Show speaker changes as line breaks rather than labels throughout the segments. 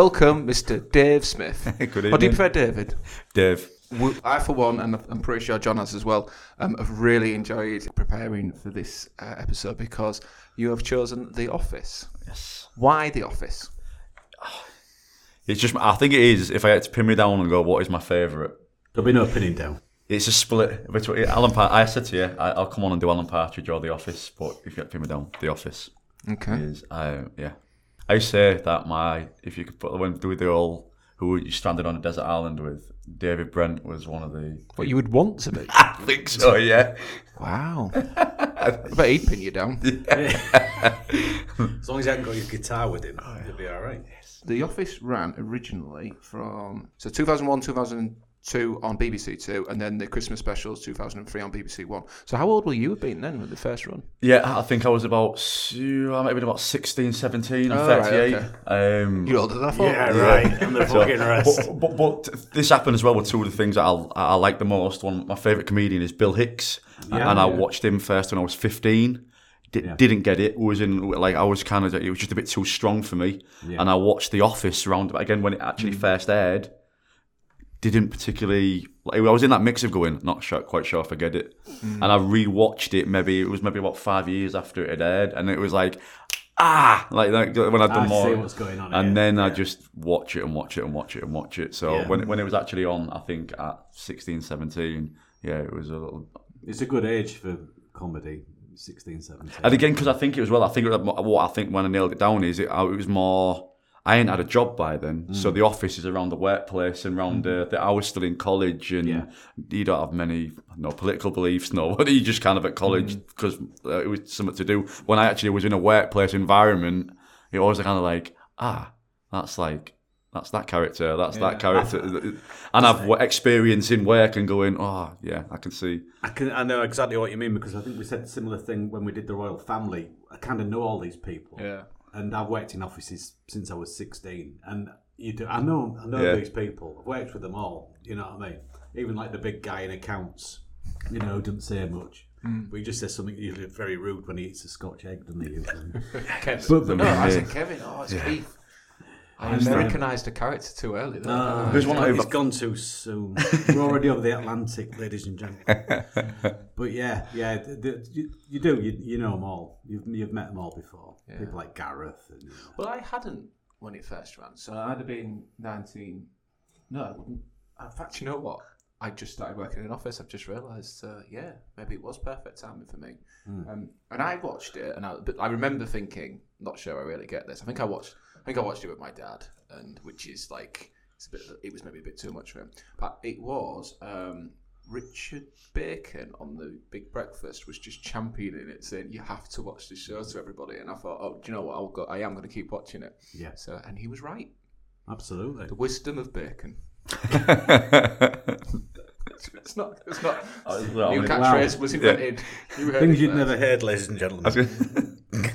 Welcome, Mr. Dave Smith.
Good
Or do you prefer David?
Dave.
W- I, for one, and I'm pretty sure John has as well, um, have really enjoyed preparing for this uh, episode because you have chosen The Office.
Yes.
Why The Office?
It's just, I think it is, if I had to pin me down and go, what is my favourite?
There'll be no pinning down.
It's a split between Alan. Pa- I said to you, I, I'll come on and do Alan Partridge or The Office, but if you had to pin me down, The Office
Okay.
is, I yeah. I say that my, if you could put the when do the all who you stranded on a desert island with, David Brent was one of the.
What you would want to be.
I think so, yeah.
wow. I bet he'd pin you down. Yeah.
As long as you haven't got your guitar with him, oh, you'll be all right.
The Office ran originally from so 2001, 2002 on BBC Two, and then the Christmas specials 2003 on BBC One. So how old will you have been then with the first run?
Yeah, I think I was about, s- I might have been about 16, 17, I'm
Oh, right, okay.
Um,
You're older than I thought.
Yeah, right. And the fucking rest.
But, but, but this happened as well with two of the things that I, I like the most. One, my favourite comedian is Bill Hicks,
Yeah,
and I
yeah.
watched him first when I was fifteen. Di-
Yeah.
Didn't get it. Was in like I was kind of it was just a bit too strong for me.
Yeah.
And I watched The Office around again when it actually first aired. Didn't particularly. Like, I was in that mix of going, not sure, quite sure if I get it, and I rewatched it. Maybe it was maybe about five years after it had aired, and it was like, ah, like, like when I'd done
I
more
see what's going on.
and
here.
then I just watch it and watch it and watch it and watch it. So
Yeah.
when when it was actually on, I think at 16, 17, yeah, it was a little.
It's a good age for comedy, 16, 17.
And again, because I think it was well, I think it was- what I think when I nailed it down is it, it was more. I ain't had a job by then, so the office is around the workplace and around uh, the. I was still in college, and
Yeah.
you don't have many no political beliefs, no. You just kind of at college because uh, it was something to do. When I actually was in a workplace environment, it was kind of like ah, that's like that's that character, that's that character, and I've w- experience in work and going, oh yeah, I can see.
I, can, I know exactly what you mean because I think we said a similar thing when we did the Royal Family. I kind of know all these people.
Yeah.
And I've worked in offices since I was 16. And you do, I know, I know
Yeah.
these people. I've worked with them all. You know what I mean? Even like the big guy in accounts, you know, doesn't say much. Mm. But he just says something usually very rude when he eats a Scotch egg, doesn't he?
Kevin.
But- but-
no, I said Kevin. Oh, it's Keith. I. Americanized a character too early. There.
Ah,
There's one
it's
over-
gone- it's gone too soon. We're already over the Atlantic, ladies and gentlemen. but yeah, yeah, the, the, you, you do. You, you know them all. You've you've met them all before. People like Gareth. And, you know.
Well, I hadn't when it first ran, so I'd have been 19. No, I wouldn't. In fact, you know what? I just started working in an office. I've just realised, uh, yeah, maybe it was perfect timing for me. Um, and I watched it, and I, but I remember thinking, not sure I really get this. I think I watched, I think I watched it with my dad, and which is like, it's a bit, it was maybe a bit too much for him. But it was um, Richard Bacon on the Big Breakfast was just championing it, saying you have to watch this show to everybody. And I thought, oh, do you know what? I'll go. I am going to keep watching it.
Yeah,
So, and he was right.
absolutely.
The wisdom of bacon. It's not. It's not.
well,
New catchphrase was invented. You heard
Things you'd never heard, ladies and gentlemen.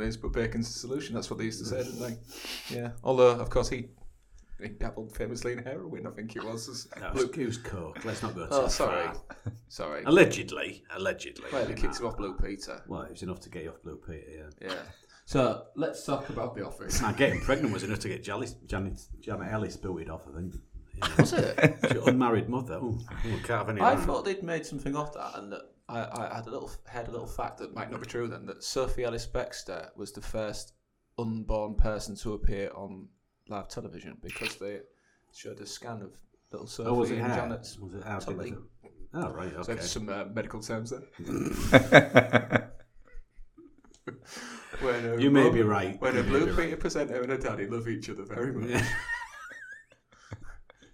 I don't know what the problem is, but bacon's the solution. That's what they used to say, didn't they? Yeah. Although, of course, he he dabbled famously in heroin. I think it was. as
No,
Blue-
it was coke. Let's not go.
Oh,
too
sorry.
far.
Sorry.
Allegedly, allegedly.
Well, they kicked him off Blue Peter.
Well, it was enough to get you off Blue Peter. Yeah.
Yeah. So let's talk about the office.
Now, getting pregnant was enough to get Janet, Janet, Janet Ellis booted off. I think. Yeah.
Was it?
She unmarried mother. Oh, can't have any.
I thought they'd made something of that, and that I, I had a little heard a little fact that might not be true. Then that Sophie Ellis Bextor was the first unborn person to appear on live television because they showed a scan of little Sophie
Oh, was it
and
her?
Janet's
Was it her?
tummy.
Oh, right. okay.
So some uh, medical terms there. when a
You may be right.
When a
You may
Blue
be right.
Peter presenter and a daddy love each other very much.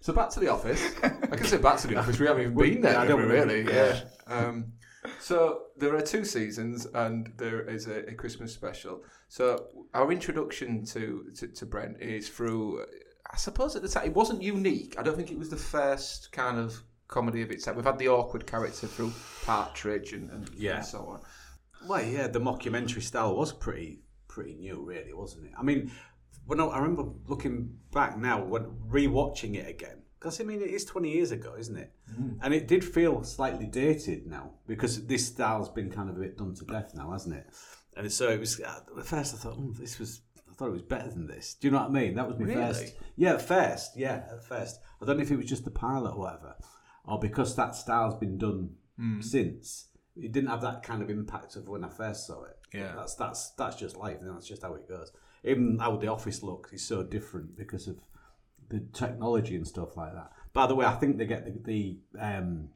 So back to the office. I can say back to the office. We haven't even been there,
I don't
we, really. Yeah. Um, so there are two seasons, and there is a, a Christmas special. So our introduction to, to to Brent is through. I suppose at the time it wasn't unique. I don't think it was the first kind of comedy of its type. We've had the awkward character through Partridge and, and,
Yeah.
and so on.
Well, yeah, the mockumentary style was pretty pretty new, really, wasn't it? I mean, when I, I remember looking back now, when rewatching it again, because I mean, it is twenty years ago, isn't it? And it did feel slightly dated now because this style's been kind of a bit done to death now, hasn't it? And so it was at first I thought, oh, this was. I thought it was better than this. Do you know what I mean? That was my
Really?
first. Yeah, first. Yeah, at first. I don't know if it was just the pilot or whatever, or because that style's been done
Hmm.
since. It didn't have that kind of impact of when I first saw it.
Yeah.
that's that's that's just life. And that's just how it goes. Even how the office looks is so different because of the technology and stuff like that. By the way, I think they get the, the um,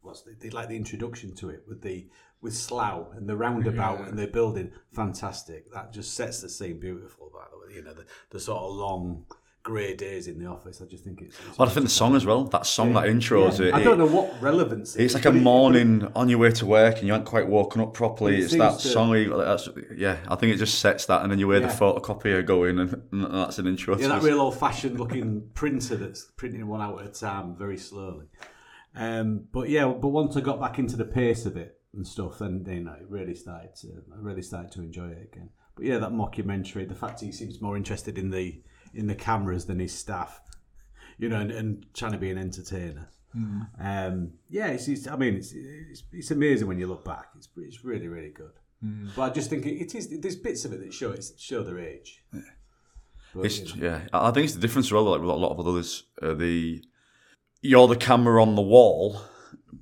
what's the, they like the introduction to it with the with Slough and the roundabout and the building. Fantastic. That just sets the scene beautiful. By the way, you know the, the sort of long grey days in the office. I just think it's. it's
Well, I think the song as well. That song that intros
Yeah.
it.
I don't know what relevance. it
It's like a
it-
morning on your way to work and you haven't quite woken up properly.
It
It's that
to-
song. That's, yeah, I think it just sets that, and then you hear
Yeah.
the photocopier going, and, and that's an intro.
Yeah, that real old-fashioned looking printer that's printing one out at a time, very slowly. Um, but yeah, but once I got back into the pace of it and stuff, then you know, it really started to, I really started to enjoy it again. But yeah, that mockumentary, the fact he seems more interested in the in the cameras than his staff, you know, and, and trying to be an entertainer. Um, yeah, it's, it's, I mean, it's, it's it's amazing when you look back. It's it's really really good. But I just think it, it is. There's bits of it that show it's, show their age. But,
It's,
you know.
yeah, I think it's the difference well. Like with a lot of others, uh, the you're the camera on the wall,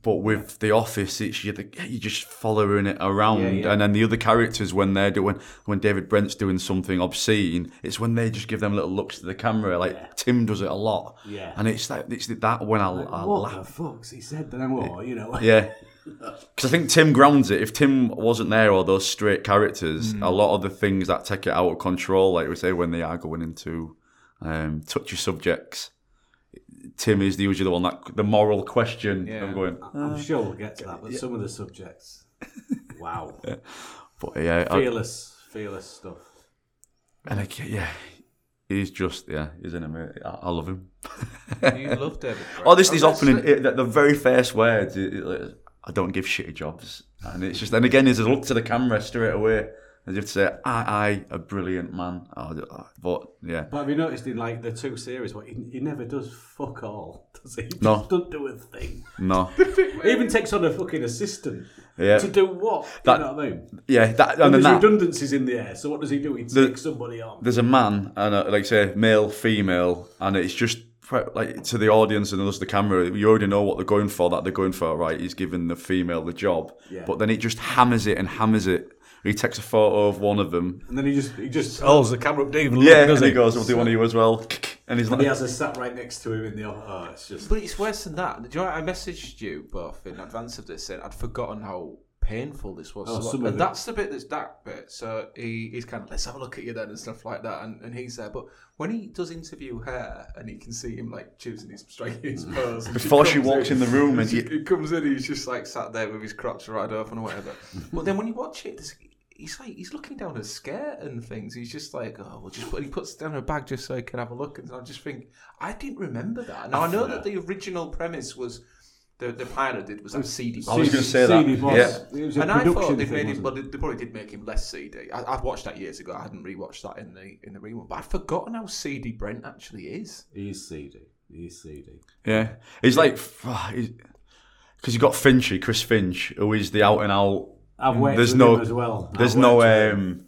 but with the office, it's you the, you just following it around,
Yeah, yeah.
and then the other characters when they're doing when David Brent's doing something obscene, it's when they just give them little looks to the camera. Like Tim does it a lot,
Yeah.
and it's like it's that when I, I
what
laugh.
the fuck's he said then what you know
Yeah. Because I think Tim grounds it. If Tim wasn't there or those straight characters,
Hmm.
a lot of the things that take it out of control, like we say, when they are going into um, touchy subjects, Tim is the usually the one that the moral question.
Yeah.
I'm going,
I'm ah. sure we'll get to that but some of the subjects wow
but yeah, I,
fearless fearless stuff
and I, yeah, he's just yeah, he's an amazing. I, I love him.
You love David.
Oh, this oh, is
that's
opening.
it.
It, the, the very first words. It, it, I don't give shitty jobs, and it's just. And again, there's a look to the camera straight away, as if to say, "I, I, a brilliant man." Oh, ah, but yeah,
but have you noticed in like the two series what he, he never does fuck all does he he
No.
just doesn't do a thing
no,
he even takes on a fucking assistant
yeah,
to do what
That-
you know what I mean
yeah. That and,
and
then
there's
that.
redundancies in the air so what does he do he takes somebody on
There's a man and a, like say male, female, and it's just like to the audience and us the camera. You already know what they're going for. That they're going for, right? He's giving the female the job,
Yeah.
but then he just hammers it and hammers it. He takes a photo of one of them.
and then he just he just holds the camera up Dave and
Yeah,
does
and he goes, "We'll do one of you as well." And he's
and
like,
he has a sat right next to him in the oh it's just
But it's worse than that. Do you know what? I messaged you both in advance of this saying I'd forgotten how painful this was.
Oh,
So-
some
and that's the bit that's that bit. So he, he's kind of, let's have a look at you then and stuff like that. And, and he's there. But when he does interview her and he can see him like choosing his, striking his mm. pose.
Before she
comes
walks in the room and
she, he comes in, he's just like sat there with his crotch right open or whatever. but then when you watch it, there's- he's like he's looking down her skirt and things. He's just like, oh, well, just put. He puts down a bag just so he can have a look. And I just think I didn't remember that. Now I know that the original premise was the the pilot did was that seedy.
I was gonna say that,
boss.
yeah.
It was a
And I thought they made him,
wasn't
well, they, they probably did make him less seedy. I, I've watched that years ago. I hadn't rewatched that in the in the rewatch, but I'd forgotten how seedy Brent actually is.
He's seedy. He's seedy.
Yeah, he's like because you got Finchy, Chris Finch, who is the out and out.
I've worked
There's
with
no,
him as well.
there's no,
worked with him.
um,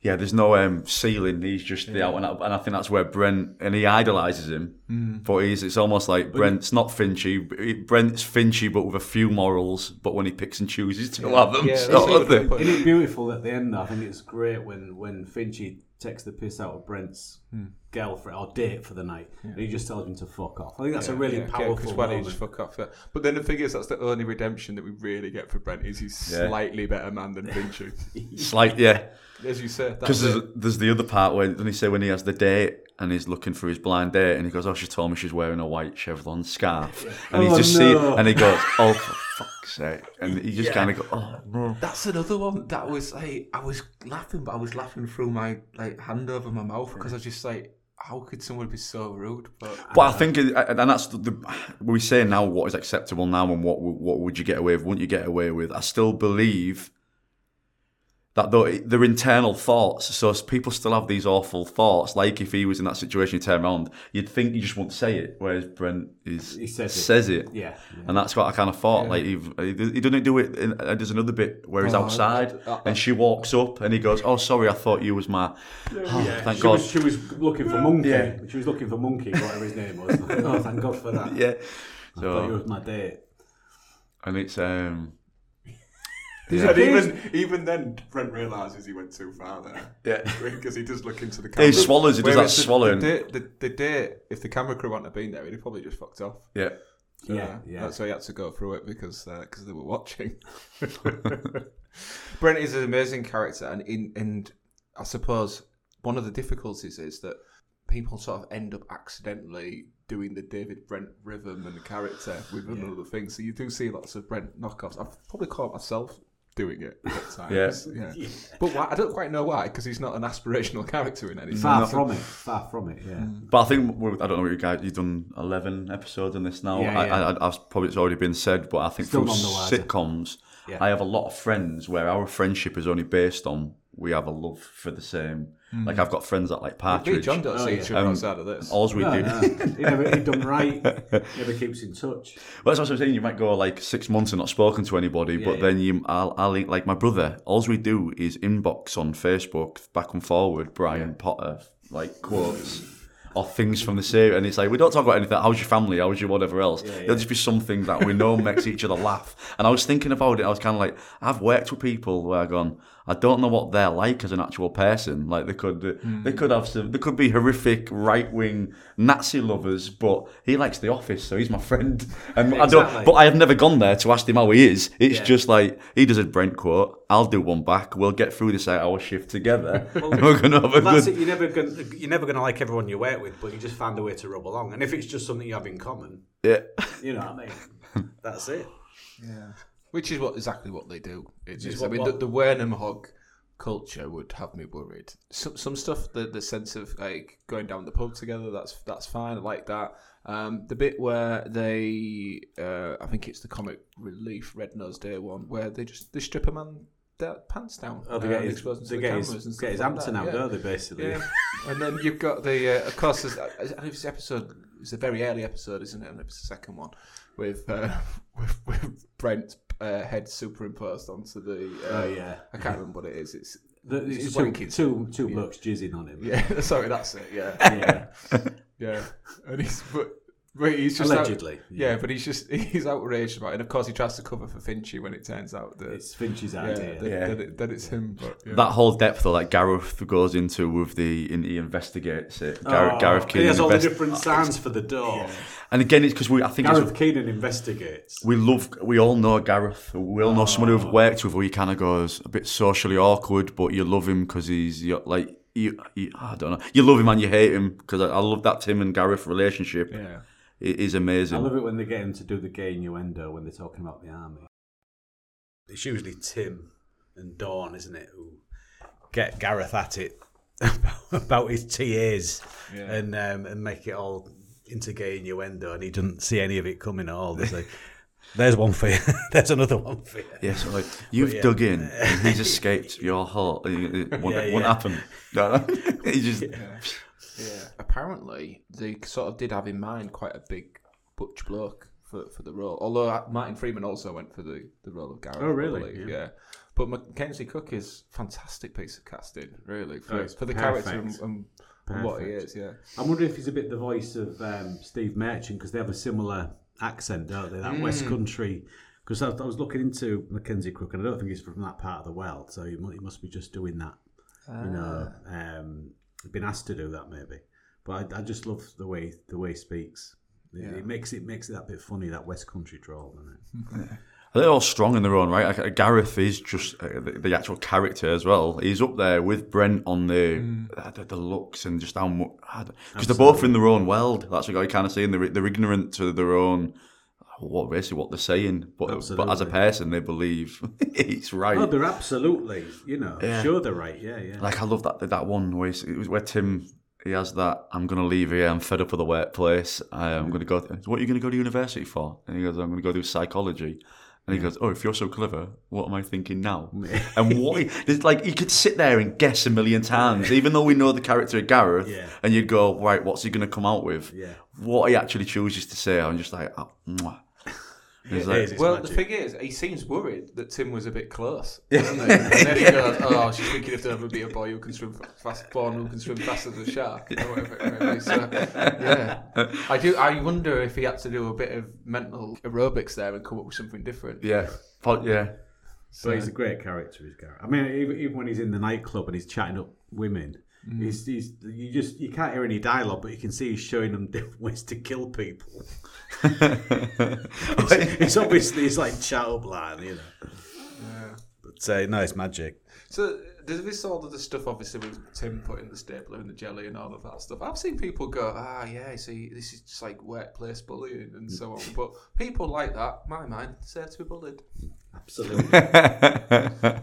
yeah, there's no um, ceiling. He's just the out and out, and I think that's where Brent and he idolizes him.
Hmm.
But he's it's almost like Brent's not Finchy. Brent's Finchy, but with a few morals. But when he picks and chooses to have them,
Yeah,
sort
that's
of thing.
Isn't it beautiful at the end? I think it's great when when Finchy takes the piss out of Brent's
Hmm.
girlfriend or date for the night, and he just tells him to fuck off. I think that's a really
Yeah,
powerful
Chris Whitey
moment.
just fuck off. Yeah. But then the thing is, that's the only redemption that we really get for Brent is he's
Yeah.
slightly better man than Finchy.
It's like yeah.
As you said,
Because there's, there's the other part where when he say when he has the date and he's looking for his blind date and he goes, "Oh, she told me she's wearing a white chevron scarf," and he
Oh,
just
no.
see and he goes, "Oh, for fuck's sake!" and he just kind of go, "Oh no."
That's another one that was like I was laughing, but I was laughing through my like hand over my mouth because I was just like, how could someone be so rude? But
But I think, and that's the, the we say now what is acceptable now and what what would you get away with? Wouldn't you get away with? I still believe that though their internal thoughts. So people still have these awful thoughts. Like if he was in that situation, you turn around, you'd think you just won't say it. Whereas Brent is
He says it.
it.
Yeah, yeah.
And that's what I kind of thought. Like he, he doesn't do it. In, uh, there's another bit where he's
Oh,
outside, and she walks up, and he goes, "Oh, sorry, I thought you was my." Oh,
Yeah,
thank
she
God.
Was, she was looking for Monkey.
Yeah.
She was looking for Monkey, whatever his name was. oh, thank God for that.
yeah.
I thought you was my date.
and it's um.
And even even then, Brent realizes he went too far there.
Yeah.
because he does look into the camera.
He swallows. He does that
Whereas the-
swallowing.
The, date, the, the date, if the camera crew hadn't have been there, he'd probably just fucked off.
Yeah.
So,
Yeah, yeah.
That's why he had to go through it because uh, because they were watching. Brent is an amazing character, and in and I suppose one of the difficulties is that people sort of end up accidentally doing the David Brent rhythm and the character with another thing. So you do see lots of Brent knockoffs. I've probably caught myself doing it at times. yeah. But why, I don't quite know why, because he's not an aspirational character in any
Far
sense.
from it. Far from it. Yeah. Mm.
But I think I don't know what you guys. You've done eleven episodes on this now.
Yeah,
I,
yeah.
I, I've probably it's already been said, but I think
Still
through
none the wiser.
sitcoms,
Yeah.
I have a lot of friends where our friendship is only based on we have a love for the same. Like I've got friends that like
Me
Partridge.
and John don't see
Oh,
each
yeah.
other
Um,
outside of this.
All we
No,
do.
no. He never he done right. Never keeps in touch.
Well, that's what I'm saying. You might go like six months and not spoken to anybody, but
yeah.
then you, I'll, I'll like my brother. All we do is inbox on Facebook, back and forward, Brian Potter, like quotes or things from the series, and it's like we don't talk about anything. How's your family? How's your whatever else? It'll just be something that we know makes each other laugh. And I was thinking about it. I was kind of like, I've worked with people where I've gone. I don't know what they're like as an actual person. Like they could, they hmm. could have some. They could be horrific right wing Nazi lovers, but he likes The Office, so he's my friend. And I don't.
Exactly.
But I have never gone there to ask him how he is. It's
Yeah.
just like he does a Brent quote. I'll do one back. We'll get through this eight-hour shift together. and we're gonna have a
Well, that's
good.
it. You're never gonna you're never gonna like everyone you work with, but you just find a way to rub along. And if it's just something you have in common,
Yeah.
you know what I mean. That's it.
Yeah, which is what exactly what they do. It
is
is.
what-
I mean,
what-
the, the Wernham Hogg culture would have me worried. Some some stuff, the the sense of like going down the pub together, that's that's fine. I like that. Um, the bit where they, uh, I think it's the comic relief Red Nose Day one, where they just they strip a man their pants down.
Oh, they
uh,
get
and
his,
expose them to
they
the
get his,
and
get his
like
now,
yeah.
don't they? Basically.
Yeah, and then you've got the, uh, of course, there's, I don't know if it's episode, it's a very early episode, isn't it? And it's the second one with uh, with, with Brent uh, head superimposed onto the. Uh,
Oh yeah.
I can't remember what it is. It's
The,
It's
it's
two-
two, two, two blokes jizzing on him.
yeah, sorry, that's it. Yeah,
Yeah.
yeah, and he's but. But he's just out-
Allegedly.
yeah, but he's just he's outraged about it. And of course, he tries to cover for Finchy when it turns out that
It's Finch's
yeah,
idea.
that,
Yeah.
That, it, that it's him. But yeah.
That whole depth, though, like Gareth goes into with the, and he investigates it. Gareth,
Oh,
Gareth
he
Keenan
has all the different sounds for the door.
and again, it's because we, I think it's,
Gareth Keenan investigates.
we love, we all know Gareth. We all know someone who've oh. worked with who he kind of goes a bit socially awkward, but you love him because he's you're like you, you. I don't know. You love him and you hate him because I, I love that Tim and Gareth relationship.
yeah.
It is amazing.
I love it when they get him to do the gay innuendo when they're talking about the army. It's usually Tim and Dawn, isn't it, who get Gareth at it about his TAs and um, and make it all into gay innuendo, and he doesn't see any of it coming at all. They say, "There's one for you. There's another one for you."
Yeah, so like you've
yeah.
dug in, and he's escaped your heart. What, it won't,
Yeah,
won't
yeah.
happen. No, no. he just
Yeah. Apparently, they sort of did have in mind quite a big butch bloke for, for the role. Although Martin Freeman also went for the, the role of Gareth.
Oh, really? Yeah.
yeah. But Mackenzie Crook is fantastic piece of casting, really, for,
Oh,
for the character
perfect.
and, and, and what he is. Yeah.
I'm wondering if he's a bit the voice of um, Steve Merchant because they have a similar accent, don't they? That West Country. Because I, I was looking into Mackenzie Crook, and I don't think he's from that part of the world, so he, mu- he must be just doing that. You know, um, been asked to do that maybe. But I, I just love the way the way he speaks. It, it makes it makes it that bit funny that West Country drawl, doesn't it?
They're all strong in their own right. Like, Gareth is just uh, the, the actual character as well. He's up there with Brent on the uh, the, the looks and just how much because they're both in their own world. That's what I kind of saying. They're, they're ignorant to their own what basically what they're saying, but but as a person they believe it's right.
Oh, they're absolutely, you know,
Yeah.
sure they're right. Yeah, yeah.
Like I love that that one where it was where Tim he has that I'm gonna leave here. I'm fed up with the workplace. I'm gonna go. What are you gonna go to university for? And he goes, I'm gonna go do psychology. And he goes, "Oh, if you're so clever, what am I thinking now?" and what like you could sit there and guess a million times, even though we know the character of Gareth,
Yeah.
and you'd go, "Right, what's he going to come out with?"
Yeah.
What he actually chooses to say, I'm just like, oh, mwah. He's like,
is,
Well,
magic.
the thing is, he seems worried that Tim was a bit close, doesn't he? And then he goes, "Oh, she's thinking if there'll ever be a boy who can swim fa- fast, born who can swim faster than a shark, or whatever it may be." So, yeah, I do. I wonder if he had to do a bit of mental aerobics there and come up with something different.
yeah, yeah.
So he's a great character, his Gareth. I mean, even, even when he's in the nightclub and he's chatting up women, he's, he's you just you can't hear any dialogue, but you can see he's showing them different ways to kill people. it's, it's obviously it's like chat up line, you know.
Yeah.
But uh, no, it's magic.
So does this all of the stuff obviously with Tim putting the stapler in the jelly and all of that stuff? I've seen people go, ah, yeah, see, this is just like workplace bullying and so on. But people like that, my mind, deserve to be bullied.
Absolutely.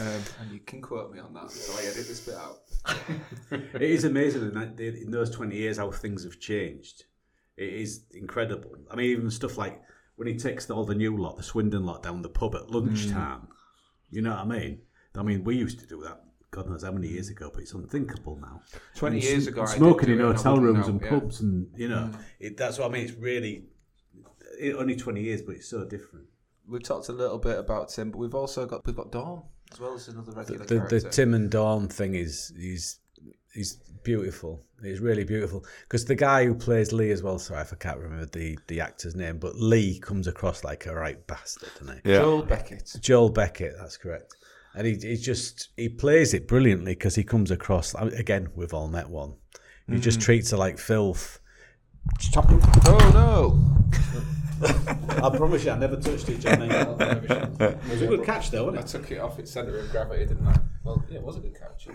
Um, and you can quote me on that until I edit this bit out.
it is amazing in, that, in those 20 years how things have changed. It is incredible. I mean, even stuff like when he takes all the new lot, the Swindon lot, down the pub at lunchtime. You know what I mean? I mean, we used to do that. God knows how many years ago, but it's unthinkable now.
20
And
years ago,
smoking in
it and I
hotel rooms
know,
and
yeah.
pubs, and you know, it, that's what I mean. It's really it, only 20 years, but it's so different.
We've talked a little bit about Tim, but we've also got we've got Dawn as well as another regular
the,
character.
the Tim and Dawn thing is is is beautiful. It's really beautiful because the guy who plays Lee as well. Sorry, if I can't remember the the actor's name, but Lee comes across like a right bastard, doesn't he?
Yeah.
Joel Beckett.
Joel Beckett, that's correct. And he, he just he plays it brilliantly because he comes across I mean, again. We've all met one. He just mm. treats her like filth.
Oh no!
I promise you, I never touched it, Johnny. it was a good catch, though,
I
wasn't it?
I took it off its centre of gravity, didn't I? Well, yeah, it was a good catch.
At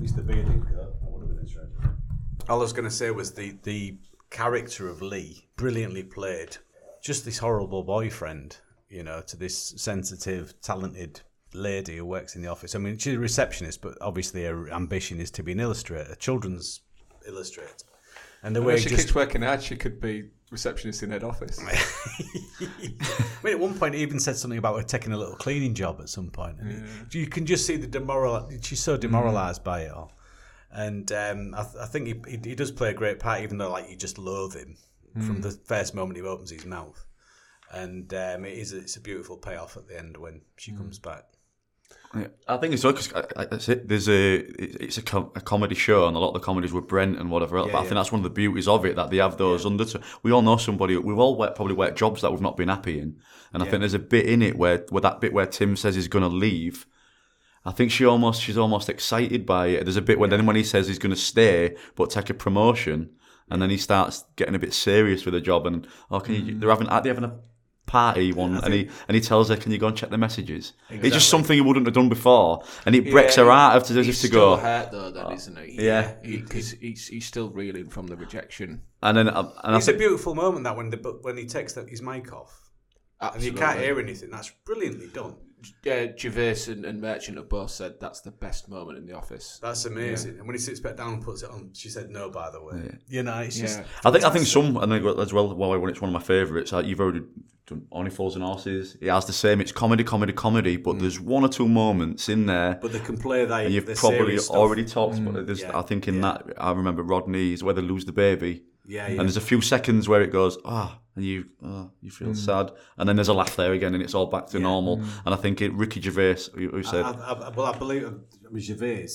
least the beer didn't go. That would have been interesting. All I was going to say was the the character of Lee, brilliantly played. Just this horrible boyfriend, you know, to this sensitive, talented lady who works in the office. I mean, she's a receptionist, but obviously her ambition is to be an illustrator, a children's illustrator. And the way
she
just
keeps working out, she could be receptionist in head office.
I mean, at one point, he even said something about her taking a little cleaning job at some point. And it- you can just see the demoral. She's so demoralised by it all. And um, I, th- I think he, he, he does play a great part, even though like you just loathe him from the first moment he opens his mouth. And um, it is a, it's a beautiful payoff at the end when she comes back.
Yeah, I think it's because that's it. There's a it's a, com- a comedy show, and a lot of the comedies with Brent and whatever. else.
Yeah,
but I
yeah.
think that's one of the beauties of it that they have those undertones. We all know somebody. We've all worked, probably worked jobs that we've not been happy in, and I think there's a bit in it where where that bit where Tim says he's going to leave. I think she almost she's almost excited by it. There's a bit when then when he says he's going to stay but take a promotion, and then he starts getting a bit serious with the job. And oh, can you? Mm. They're having are they having a party one, and he and he tells her, "Can you go and check the messages?" It's just something he wouldn't have done before, and it breaks her heart after
he's
just to go.
hurt though, then, isn't he?
yeah.
because he's, he's still reeling from the rejection.
And then uh, and I
It's a beautiful moment that when the when he takes that his mic off and you can't hear anything. That's brilliantly done.
Uh, Gervais and, and Merchant have both said that's the best moment in the office.
That's amazing. And when he sits back down and puts it on, she said no. By the way, you know, it's just
I think I think some and then as well. Well, when it's one of my favourites, like you've already done Only Fools and Horses. It has the same. It's comedy, comedy, comedy, but there's one or two moments in there.
But they can play that.
and you've
the
probably
serious stuff.
already talked about it. There's,
Yeah,
I think in
yeah.
that I remember Rodney's where they lose the baby,
Yeah,
and there's a few seconds where it goes ah, and you oh, you feel sad, and then there's a laugh there again, and it's all back to normal. And I think it Ricky Gervais who, who said
I, I, well, I believe I mean, Gervais,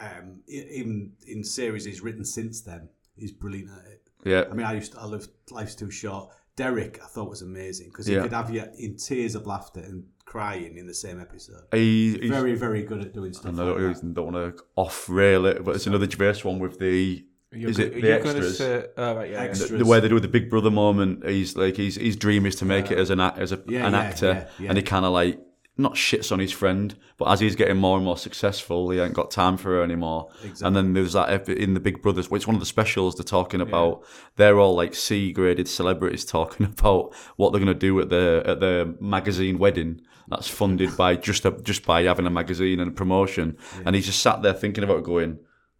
um, even in series he's written since then, he's brilliant at it.
yeah
I mean, I used to, I loved Life's Too Short. Derek, I thought was amazing because he
Yeah.
could have you in tears of laughter and crying in the same episode.
he, he's,
Very, very good at doing stuff.
I
like
don't,
that.
don't want to off rail it, but it's another Gervais one with the
You're
is it the extras.
say- oh, right, yeah, yeah.
Extras.
the way they do the Big Brother moment, he's like his his dream is to make it as an as a,
Yeah,
an
yeah,
actor,
yeah, yeah.
and he kind of like not shits on his friend, but as he's getting more and more successful, he ain't got time for her anymore. And then there's that in the Big Brothers, which one of the specials they're talking about. They're all like C graded celebrities talking about what they're gonna do at the at the magazine wedding. That's funded by just a, just by having a magazine and a promotion, and he's just sat there thinking about going.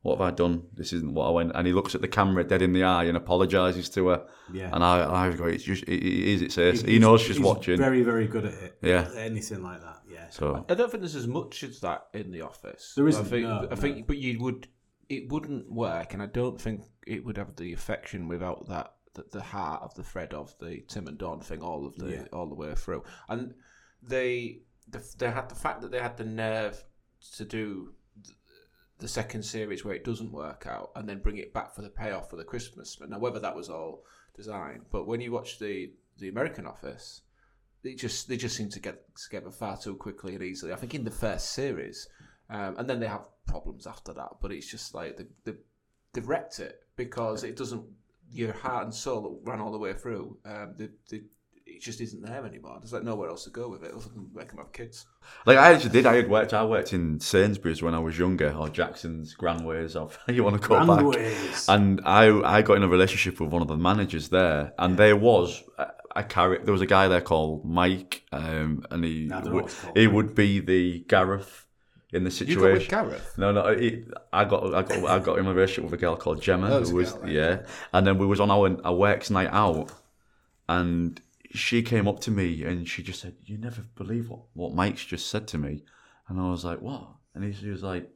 What have I done? This isn't what I went. And he looks at the camera dead in the eye and apologises to her.
Yeah.
And I, I go, it's just, it, it is, it's Ace. He
He's-
knows she's
he's
watching.
Very, very good at it.
Yeah.
Anything like that. Yeah.
so
I don't think there's as much as that in the office.
There isn't,
I think,
no,
I think, but you would. It wouldn't work, and I don't think it would have the affection without that. The, the heart of the thread of the Tim and Dawn thing, all of the
Yeah.
all the way through, and they the, they had the fact that they had the nerve to do th- the second series where it doesn't work out, and then bring it back for the payoff for the Christmas. But Now, whether that was all designed, but when you watch the the American Office, they just they just seem to get together far too quickly and easily. I think in the first series, um, and then they have problems after that. But it's just like they they they've wrecked it because it doesn't your heart and soul that ran all the way through. Um, they, they, it just isn't there anymore. There's like nowhere else to go with it other than make them have kids.
Like I actually did. I had worked. I worked in Sainsbury's when I was younger, or Jackson's Grandways, of you want to call back.
Grandways.
And I, I got in a relationship with one of the managers there, and there was a, character. There was a guy there called Mike, um, and he would, he would be the Gareth in the situation.
You got with. Gareth.
No, no. I got, I got, I got in a relationship with a girl called Gemma, who was,
girl, right.
yeah. And then we was on our, our works night out, and she came up to me and she just said, "You never believe what, what Mike's just said to me," and I was like, "What?" And he, he was like,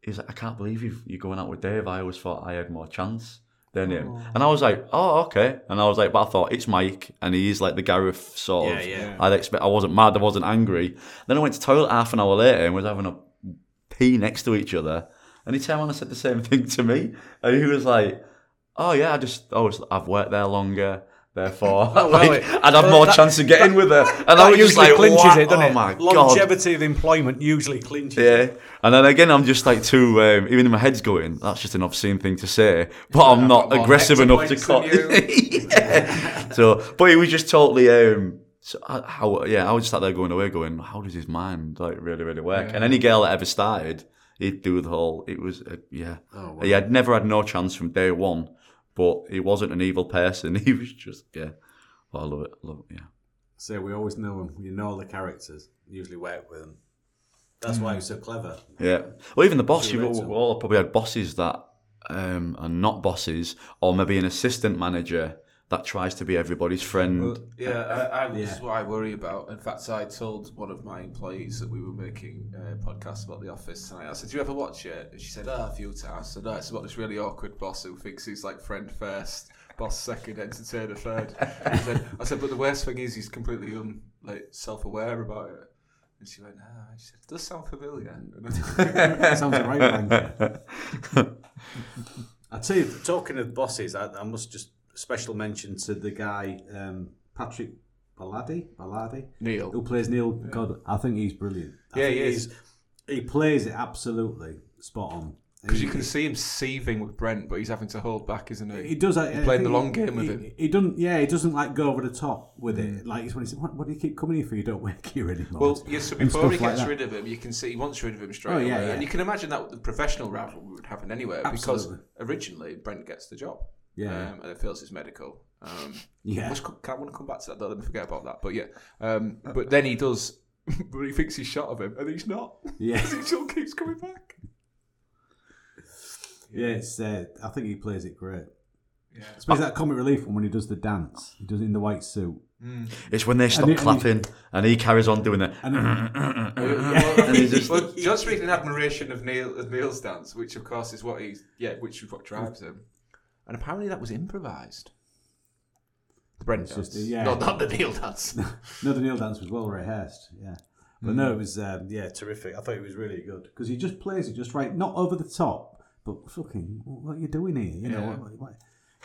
"He's like, I can't believe you you're going out with Dave. I always thought I had more chance." Than him, and I was like, "Oh, okay." And I was like, "But I thought it's Mike, and he's like the Gareth sort
Yeah,
of."
yeah.
I'd expect. I wasn't mad. I wasn't angry. Then I went to toilet half an hour later and was having a pee next to each other, and he turned around and said the same thing to me, and he was like, "Oh yeah, I just, I was, I've worked there longer." Therefore, like,
it-
I'd have more chance of getting with her, and I
That
was just
usually
like,
clinches
"Wow,
it, doesn't
oh
it?
my god!"
Longevity of employment usually clinches. it.
Yeah, and then again, I'm just like too. Um, even in my head's going, that's just an obscene thing to say, but I'm not aggressive enough to cut. yeah. So, but it was just totally. Um, so I, how? Yeah, I was just sat there going away, going, how does his mind like really, really work? And any girl that ever started, he'd do the whole. It was, uh, yeah.
Oh, wow.
He had never had no chance from day one, but he wasn't an evil person. He was just, yeah. I love it. I love it. Yeah.
So we always know them. You know all the characters. Usually work with them. That's why he's so clever.
Yeah. Well, even the boss, you've
relate to
all, all probably had bosses that um, are not bosses, or maybe an assistant manager that tries to be everybody's friend.
Yeah, I, I, this
Yeah.
is what I worry about. In fact, I told one of my employees that we were making a podcast about The Office tonight. I said, "Do you ever watch it?" And she said, "Oh, a few times." I said, "No, it's about this really awkward boss who thinks he's like friend first, boss second, entertainer third. I said, "I said, but the worst thing is he's completely un, like self-aware about it." And she went, "Ah," she said, "Does sound familiar."
Sounds right wanker. I tell you, talking of bosses, I, I must just special mention to the guy um, Patrick Baladi, Baladi,
Neil.
who plays Neil. God, I think he's brilliant. I
Yeah, he
is. He plays it absolutely spot on.
Because you can see him seething with Brent, but he's having to hold back, isn't he?
He does. I,
He's
I
playing
think
the long
he-
game with
he,
him.
He doesn't. Yeah, he doesn't like go over the top with it. Like it's when he said, "What, what do you keep coming here for? You don't work here anymore."
Well, yes, so
And
before he
stuff like
gets rid of him, you can see he wants rid of him straight
Oh, yeah,
away.
yeah.
And you can imagine that the professional rivalry would happen anyway,
Absolutely.
because originally Brent gets the job.
Yeah.
Um, and it feels his medical. Um,
Yeah.
which co- I want to come back to that, though. Let me forget about that. But yeah. Um, but then he does, but he thinks he's shot of him, and he's not.
Yeah.
he still keeps coming back.
yeah, it's. Uh, I think he plays it great.
Yeah.
Especially that comic relief one when he does the dance. He does it in the white suit.
It's when they stop
he- and he-
clapping and he carries on doing it.
And
and
he's just-
well, just speaking in admiration of Neil of Neil's dance, which of course is what he's yeah, which is what drives him. And apparently that was improvised. The Brent dance,
just, yeah.
not, not the Neil dance.
no, the Neil dance was well rehearsed. Yeah, but
Mm.
no, it was um, yeah terrific. I thought it was really good because he just plays it just right, not over the top, but fucking what are you doing here? You know,
Yeah.
what, what,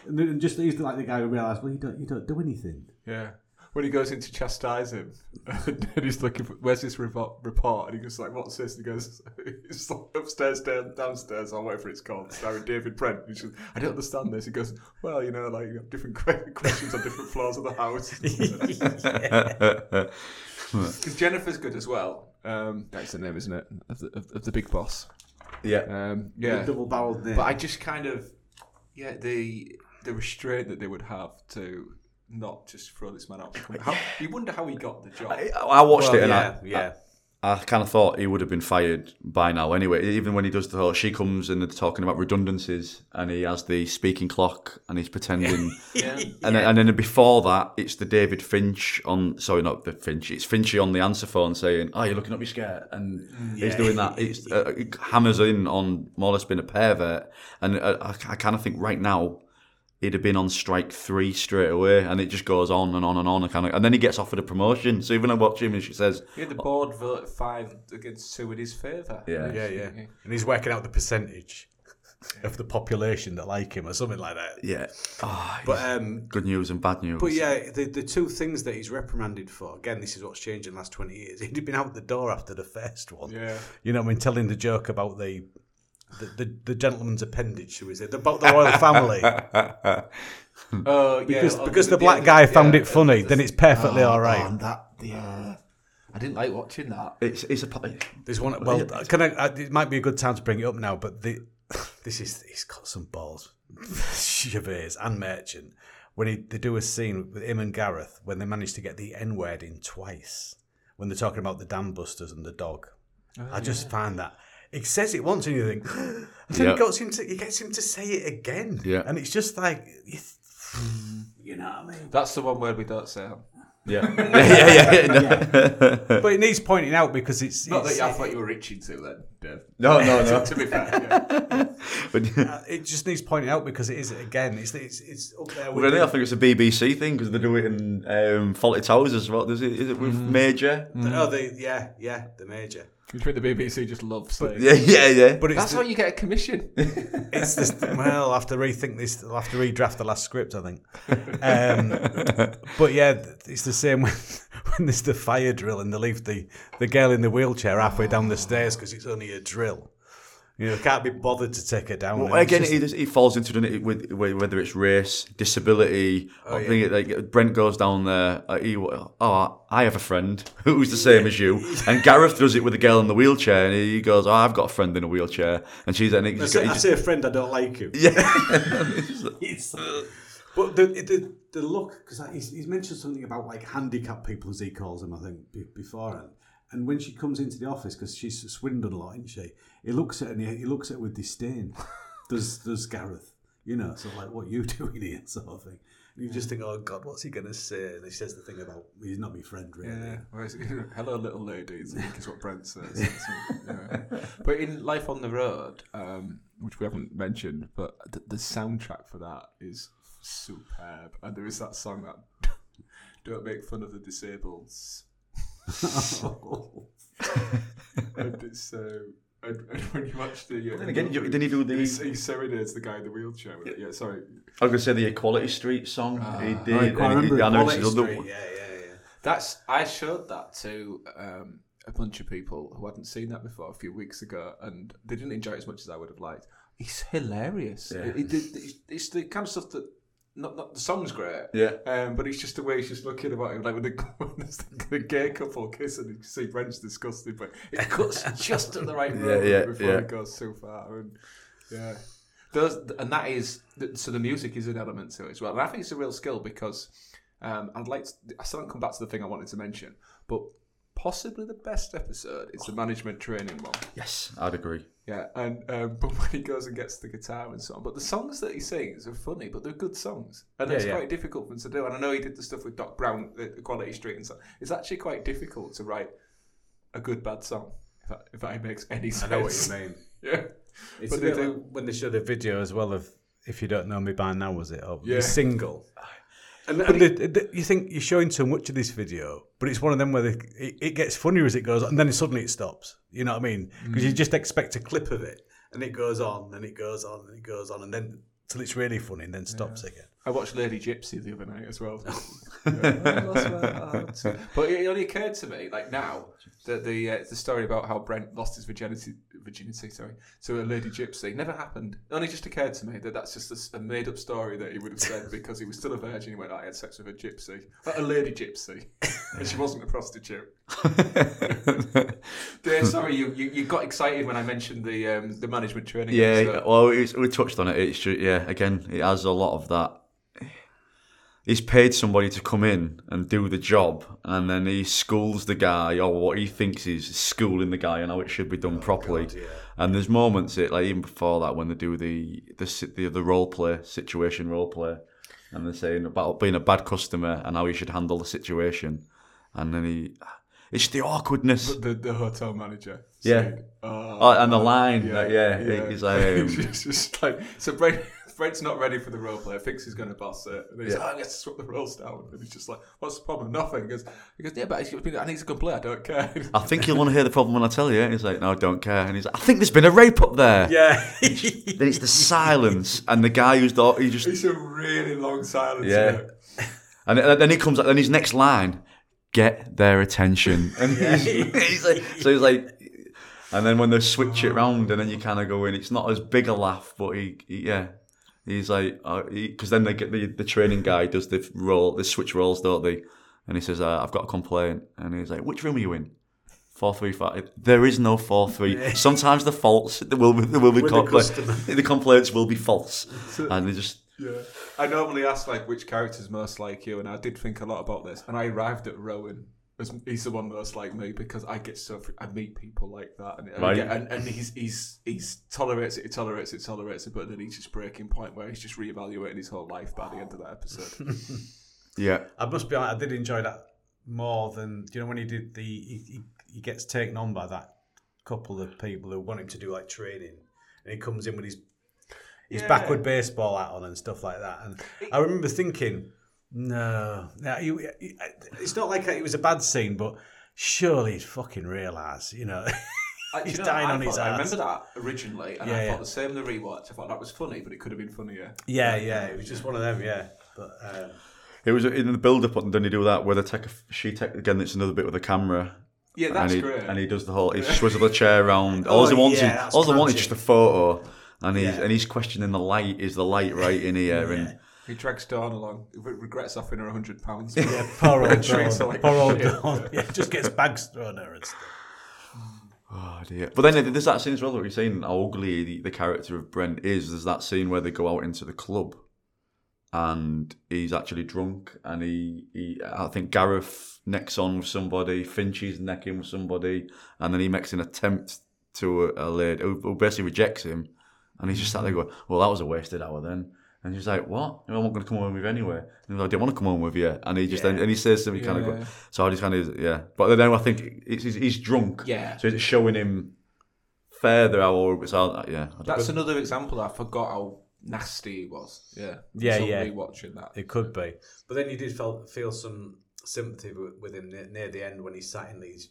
and just he's like the guy who realised, well, you don't you don't do anything.
yeah. When he goes in to chastise him, and he's looking for where's this report, and he goes like, "What's this?" And he goes, "It's like upstairs, down, downstairs, or whatever it's called." Starring David Brent. He goes, "I don't understand this." He goes, "Well, you know, like you have different questions on different floors of the house." Because Jennifer's good as well. Um, that's the name, isn't it? Of the, of, of the big boss.
yeah.
Um, yeah.
double barreled name.
But I just kind of, yeah, the the restraint that they would have to not just throw this man out. How, you wonder how he got the job.
I, I watched
Well,
it and
yeah,
I,
yeah.
I kind of thought he would have been fired by now anyway. Even when he does the whole, she comes and they're talking about redundancies, and he has the speaking clock, and he's pretending.
Yeah.
And then, and then before that, it's the David Finch on. Sorry, not the Finch. It's Finchy on the answer phone saying, "Oh, you're looking up your scared. and he's doing that. It's uh, it hammers in on more or less being a pervert, and uh, I, I kind of think right now he'd have been on strike three straight away, and it just goes on and on and on, and kind of, and then he gets offered a promotion. So even I watch him, and she says,
Yeah, the board voted five against two in his favour.
Yeah.
Yeah, yeah. And he's working out the percentage of the population that like him or something like that.
"Yeah, oh,
But um,
good news and bad news."
but yeah, the the two things that he's reprimanded for again, this is what's changed in the last twenty years. He'd been out the door after the first one.
Yeah.
You know, what I mean, telling the joke about the the, the, the gentleman's appendage, who is it? About the royal family.
Oh, yeah.
Because
oh,
because the
yeah,
black guy
yeah,
found
yeah.
it funny, then it's perfectly oh, all
Oh,
right.
and that, yeah. I didn't like watching that.
it's it's a
There's one. Well, can I, I? It might be a good time to bring it up now, but the this is he's got some balls. Gervais and Merchant when he, they do a scene with him and Gareth when they manage to get the N word in twice when they're talking about the dam busters and the dog. Oh, I just find that. He says it once, and you think, and then
Yeah.
he gets him to he gets him to say it again,
Yeah.
and it's just like, you, you know what I mean.
That's the one word we don't say.
yeah yeah yeah. yeah, no.
But it needs pointing out because it's,
Not that
it's
you, I thought you were reaching to then, Dave.
No, no, no.
to be fair, yeah.
But,
Uh, it just needs pointing out because it is again. It's it's, it's up there with.
Really,
the-
I think it's a BBC thing because they do it in um, Fawlty Towers as well. Does it? Is it with Major?
Oh, the yeah, yeah, the major.
You think the BBC just loves saying
Yeah, yeah, yeah.
but it's
That's
the-
how you get a commission.
It's this. Well, I'll have to rethink this. I'll have to redraft the last script. I think. Um, but yeah, it's the same when when there's the fire drill and they leave the the girl in the wheelchair halfway down the stairs because it's only a drill. You know, can't be bothered to take her down.
Well, again,
just-
he, he falls into it with, with whether it's race, disability. Think it, like Brent goes down there. Uh, he, oh, I have a friend who's the same as you, and Gareth does it with a girl in the wheelchair, and he goes, "Oh, I've got a friend in a wheelchair," and she's and he
I say, I
just
say a friend, I don't like him.
yeah,
But the the, the look because he's, he's mentioned something about like handicapped people as he calls them, I think, before, beforehand. And when she comes into the office because she's swindled a lot, isn't she? He looks at her and he, he looks at her with disdain. does does Gareth? You know, so like what you doing here, sort of thing. And you just think, oh God, what's he gonna say? And he says the thing about he's not my friend, really.
Yeah. Whereas, hello, little ladies, I think is what Brent says. So, yeah. But in Life on the Road, um, which we haven't mentioned, but the, the soundtrack for that is superb. And there is that song that don't make fun of the disabled. and it's uh, and, and when you watch the uh,
Then again, you- didn't he do the-
he, he serenades the guy in the wheelchair with it. Yeah, sorry.
I was gonna say the Equality Street song. he did.
I
and
remember
it's
Equality
another
Street,
one.
Yeah, yeah, yeah.
That's I showed that to um, a bunch of people who hadn't seen that before a few weeks ago, and they didn't enjoy it as much as I would have liked. It's hilarious.
Yeah.
It, it, it- it's the kind of stuff that not, not the song's great.
Yeah.
Um, but it's just the way he's just looking about him, like when the, when the, the gay couple kiss and you see Brent's disgusted, but it cuts just at the right moment
yeah,
before
yeah.
it goes too far. And yeah, those and that is so the music is an element to it as well. And I think it's a real skill because um, I'd like to, I still haven't come back to the thing I wanted to mention, but possibly the best episode is the management training one.
Yes, I'd agree.
Yeah, and um, but when he goes and gets the guitar and so on, but the songs that he sings are funny, but they're good songs, and
Yeah,
it's
yeah.
quite difficult for him to do. And I know he did the stuff with Doc Brown, the Equality Street, and so on. it's actually quite difficult to write a good bad song. If that, if that makes any sense.
I know what you mean.
Yeah,
It's
But
a
they
bit
do-
like when they show the video as well of if you don't know me by now, was it? Of
Yeah.
the single.
And, and
you think you're showing too much of this video, but it's one of them where they, it, it gets funnier as it goes, and then suddenly it stops. You know what I mean? Because you mm. just expect a clip of it, and it goes on, and it goes on, and it goes on, and then till it's really funny, and then stops again.
I watched Lady Gypsy the other night as well. Yeah, I lost my heart. but it only occurred to me, like now, that the uh, the story about how Brent lost his virginity, virginity, sorry, to a Lady Gypsy never happened. It only just occurred to me that that's just a made up story that he would have said because he was still a virgin. He went, I had sex with a gypsy, a Lady Gypsy, and she wasn't a prostitute. Dave, sorry, you, you, you got excited when I mentioned the um, the management training.
Yeah,
episode.
well, it's, we touched on it. It's true. Yeah, again, it has a lot of that. He's paid somebody to come in and do the job, and then he schools the guy or what he thinks is schooling the guy and how it should be done properly. And there's moments it like even before that when they do the the the, the role play situation role play, and they're saying about being a bad customer and how you should handle the situation, and then he. It's the awkwardness.
The, the hotel manager.
Yeah.
saying, "Oh,
Oh, and the line, like, yeah, he's like, um,
it's just like so. Brent, Brent's not ready for the role play. Thinks he's going to boss it. And he's
Yeah.
like, "Oh, I guess to swap the roles down." And he's just like, "What's the problem? Nothing." He goes, "He goes, yeah, but I need to complain. I don't care."
I think you'll want to hear the problem when I tell you. And he's like, no, I don't care. And he's like, I think there's been a rape up there.
Yeah.
Then it's the silence, and the guy who's the he just
it's a really long silence.
Yeah. and then he comes up, then his next line, get their attention, and he's, he's like, so he's like, and then when they switch it round, and then you kind of go in, it's not as big a laugh, but he, he yeah. He's like, because then they get the, the training guy does the roll, they switch roles, don't they? And he says, uh, "I've got a complaint," and he's like, "Which room are you in?" Four three five. There is no four three. Sometimes the faults there will be there will be
With the
the complaints will be false, and they just
Yeah. I normally ask like which character's most like you, and I did think a lot about this. And I arrived at Rowan as he's the one most like me because I get so fr- I meet people like that, and and,
Right.
get- and, and he's he's he's tolerates it, he tolerates it, tolerates it, but then he's just breaking point where he's just reevaluating his whole life by the end of that episode.
yeah.
I must be honest, I did enjoy that more than you know when he did the he, he, he gets taken on by that couple of people who want him to do like training and he comes in with his his
Yeah.
backward baseball hat on and stuff like that and I remember thinking no, no he, he- it's not like it was a bad scene but surely he'd fucking realise you know
I,
He's
you know,
dying
I
on his
thought- I remember that originally, and
Yeah,
I
yeah.
thought the same in the rewatch. I thought that was funny, but it could have been funnier.
yeah yeah it was just one of them yeah but uh,
It was in the build up, and then he do that where they take a, she take again. It's another bit with the camera,
Yeah,
and
that's
he
great.
and he does the whole. He swizzles the chair around. All
Oh,
he wants
yeah,
is all he wants is just a photo, and he's
Yeah.
and he's questioning the light. Is the light right in here? And
he drags Dawn along. He regrets offering her hundred pounds.
yeah poor old Dawn,
like
poor old. Dawn yeah just gets bags thrown at her and stuff
oh dear. But then there's that scene as well. What you're saying, how ugly the, the character of Brent is. There's that scene where they go out into the club, and he's actually drunk, and he, he I think Gareth necks on with somebody, Finchy's necking with somebody, and then he makes an attempt to a, a lady who, who basically rejects him, and he's just sat there going, "Well, that was a wasted hour then." And she's like, "What? I'm not going to come home with you anyway." And he's like, I didn't want to come home with you. And he just then, and he says something kind
Yeah.
of, so I just kind of yeah. But then I think it's, he's, he's drunk,
Yeah.
So it's showing him further how so uh, yeah. I don't-
That's another example. I forgot how nasty he was. Yeah.
Yeah,
So
yeah.
Rewatching that.
It could be. But then you did feel, feel some sympathy with, with him near, near the end when he sat in these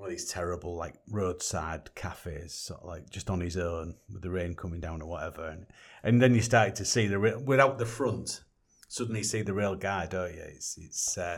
one of these terrible like roadside cafes, sort of like just on his own with the rain coming down or whatever. And, and then you start to see the re- without the front. Suddenly, you see the real guy, don't you? It's it's uh,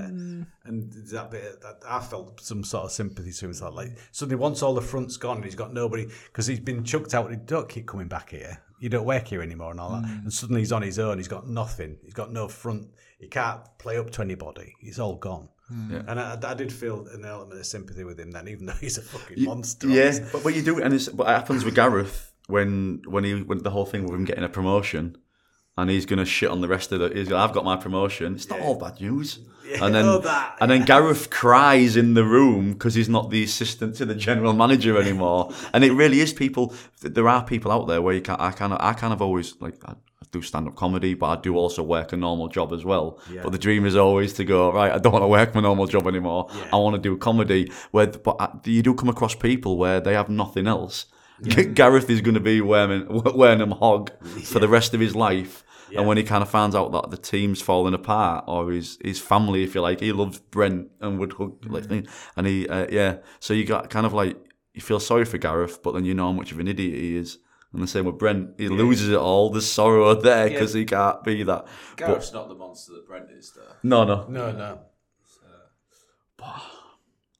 and that bit that I felt some sort of sympathy to him. It's like, like suddenly once all the front's gone, and he's got nobody because he's been chucked out. He don't keep coming back here. You don't work here anymore and all that. And suddenly he's on his own. He's got nothing. He's got no front. He can't play up to anybody. He's all gone. Mm. And I, I did feel an element of sympathy with him then, even though he's a fucking monster.
Yeah, but, but you do, and it's, but it happens with Gareth when when he when the whole thing with him getting a promotion, and he's gonna shit on the rest of the. He's gonna, I've got my promotion. It's not all bad news. and then
that,
and then Gareth cries in the room because he's not the assistant to the general manager anymore. and it really is people. There are people out there where you can. I kind of I kind of always like. I, I do stand up comedy, but I do also work a normal job as well. But the dream is always to go right. I don't want to work my normal job anymore. I want to do comedy. Where, but I, you do come across people where they have nothing else. Gareth is going to be wearing Wernham Hogg for the rest of his life. And when he kind of finds out that the team's falling apart, or his his family, if you like, he loves Brent and would hug, like, and he, uh, yeah. So you got kind of like you feel sorry for Gareth, but then you know how much of an idiot he is. And the same with Brent, he loses it all. There's sorrow there because he can't be that.
Gareth's not the monster that Brent is, though.
No, no,
no, no.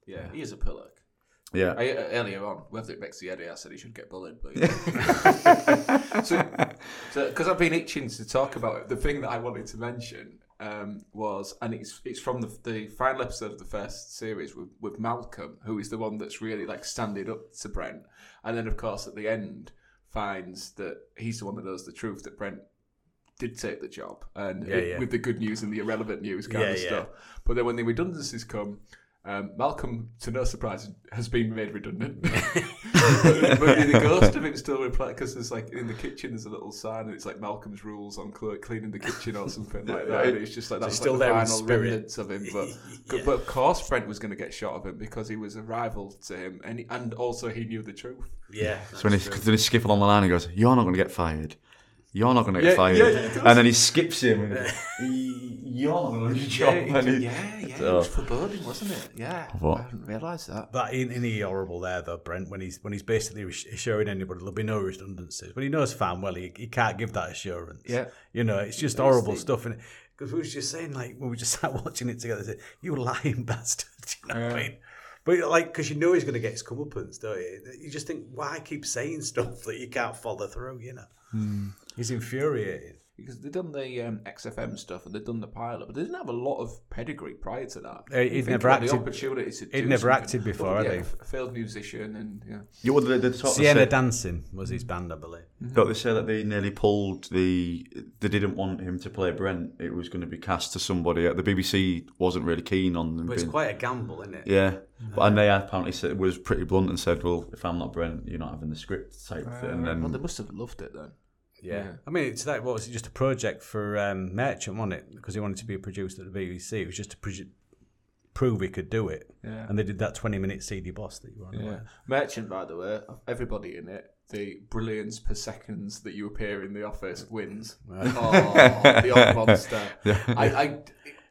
Yeah, he is a pillock.
yeah,
I, uh, earlier on, whether it makes the Eddie, I said he should get bullied. But so, because I've been itching to talk about it, the thing that I wanted to mention um, was, and it's it's from the, the final episode of the first series with, with Malcolm, who is the one that's really like standing up to Brent, and then of course at the end finds that he's the one that knows the truth that Brent did take the job, and
Yeah,
it-
yeah.
with the good news and the irrelevant news kind
Yeah,
of stuff. But then when the redundancies come. Um, Malcolm, to no surprise, has been made redundant. but, but the ghost of him still replies because there's like in the kitchen there's a little sign and it's like Malcolm's rules on cl- cleaning the kitchen or something like that. And it's just like that's
still
like
there
the
in
final
spirit.
remnants of him. But but of course Brent was going to get shot of him because he was a rival to him, and he, and also he knew the truth.
Yeah.
So when he, when he skipped along the line, he goes, "You're not going to get fired. You're not going to get
Yeah,
fired."
yeah,
and then he skips him. And he goes, "Y- You're not going to lose your job.
yeah,
And he-
yeah, yeah,
So-
it was foreboding, wasn't it? Yeah,
What?
I hadn't realised that.
That ain't any horrible there though, Brent. When he's when he's basically assuring anybody there'll be no redundancies, but he knows fine well he, he can't give that assurance.
Yeah.
you know it's just horrible stuff. And because we was just saying like when we just sat watching it together, said, "You lying bastard," you know what I mean? But like because you know he's going to get his comeuppance, don't you? You just think why keep saying stuff that you can't follow through? You know,
Hmm.
He's infuriated
Because they've done the um, XFM stuff and they've done the pilot, but they didn't have a lot of pedigree prior to that.
Uh, he'd never
about the
acted-
opportunity to
he'd
do
never acted before,
Well,
had
yeah,
he?
failed musician and yeah.
Yeah, well, they, they sort of
Seona
said-
Dancing was his band, I believe.
Don't they say that they nearly pulled the? They didn't want him to play Brent. It was going to be cast to somebody. The BBC wasn't really keen on them.
But it's quite a gamble, isn't it?
yeah, but and they apparently said was pretty blunt and said, "Well, if I'm not Brent, you're not having the script type thing." And then
well, they must have loved it then.
Yeah. I mean, it's like, what was it, just a project for um, Merchant, wasn't it? Because he wanted to be a producer at the BBC. It was just to produ- prove he could do it.
Yeah.
And they did that 20 minute seedy boss that you were on.
Yeah.
about.
Merchant, by the way, of everybody in it, the brilliance per seconds that you appear in the office wins. Oh, the Oggmonster. I, I,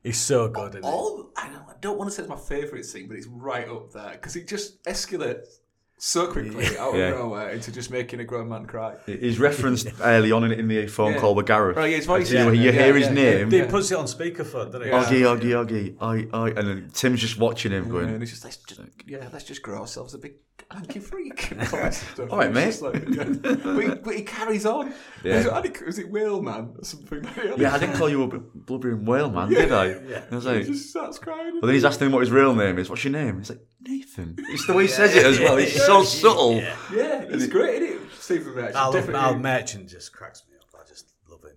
He's so good, isn't he?
all, I, don't, I don't want to say it's my favourite scene, but it's right up there because it just escalates so quickly out of
Yeah.
nowhere into just making a grown man cry.
he's referenced early on in, in the phone
Yeah.
call with Gareth.
Right, yeah, his voice.
You,
yeah,
you
yeah,
hear his
yeah,
name,
He
Yeah.
puts it on speakerphone, doesn't he?
Yeah.
Oggy, Oggy, Oggy, oi, oi, and then Tim's just watching him,
Yeah,
going,
and it's just let's just yeah, let's just grow ourselves a big hanky freak. and all that stuff.
All right,
It's
mate.
like, yeah. but, he, but he carries on.
Yeah.
Was it, I was it Whale Man or something?
"Yeah, I didn't call you a blubbering whale, man, did I?"
Yeah.
I was
He
like,
just starts crying.
But then he's asking him what his real name is. What's your name? He's like, Nathan. It's the way he says it as well. It's so subtle.
Yeah.
yeah, he's great, isn't he? Stephen Merchant.
Al,
definitely.
Al Merchant just cracks me up. I just love him.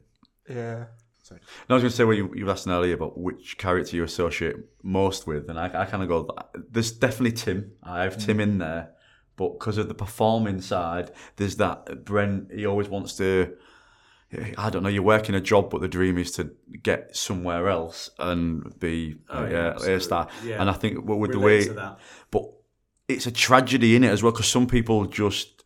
yeah. Sorry.
No, I was going to say what you, you were asking earlier about which character you associate most with, and I, I kind of go, there's definitely Tim. I have mm. Tim in there, but because of the performing side, there's that Brent. He always wants to. I don't know. You're working a job, but the dream is to get somewhere else and be
Oh,
uh,
yeah,
yeah, a star.
Yeah.
And I think with the way but it's a tragedy in it as well because some people just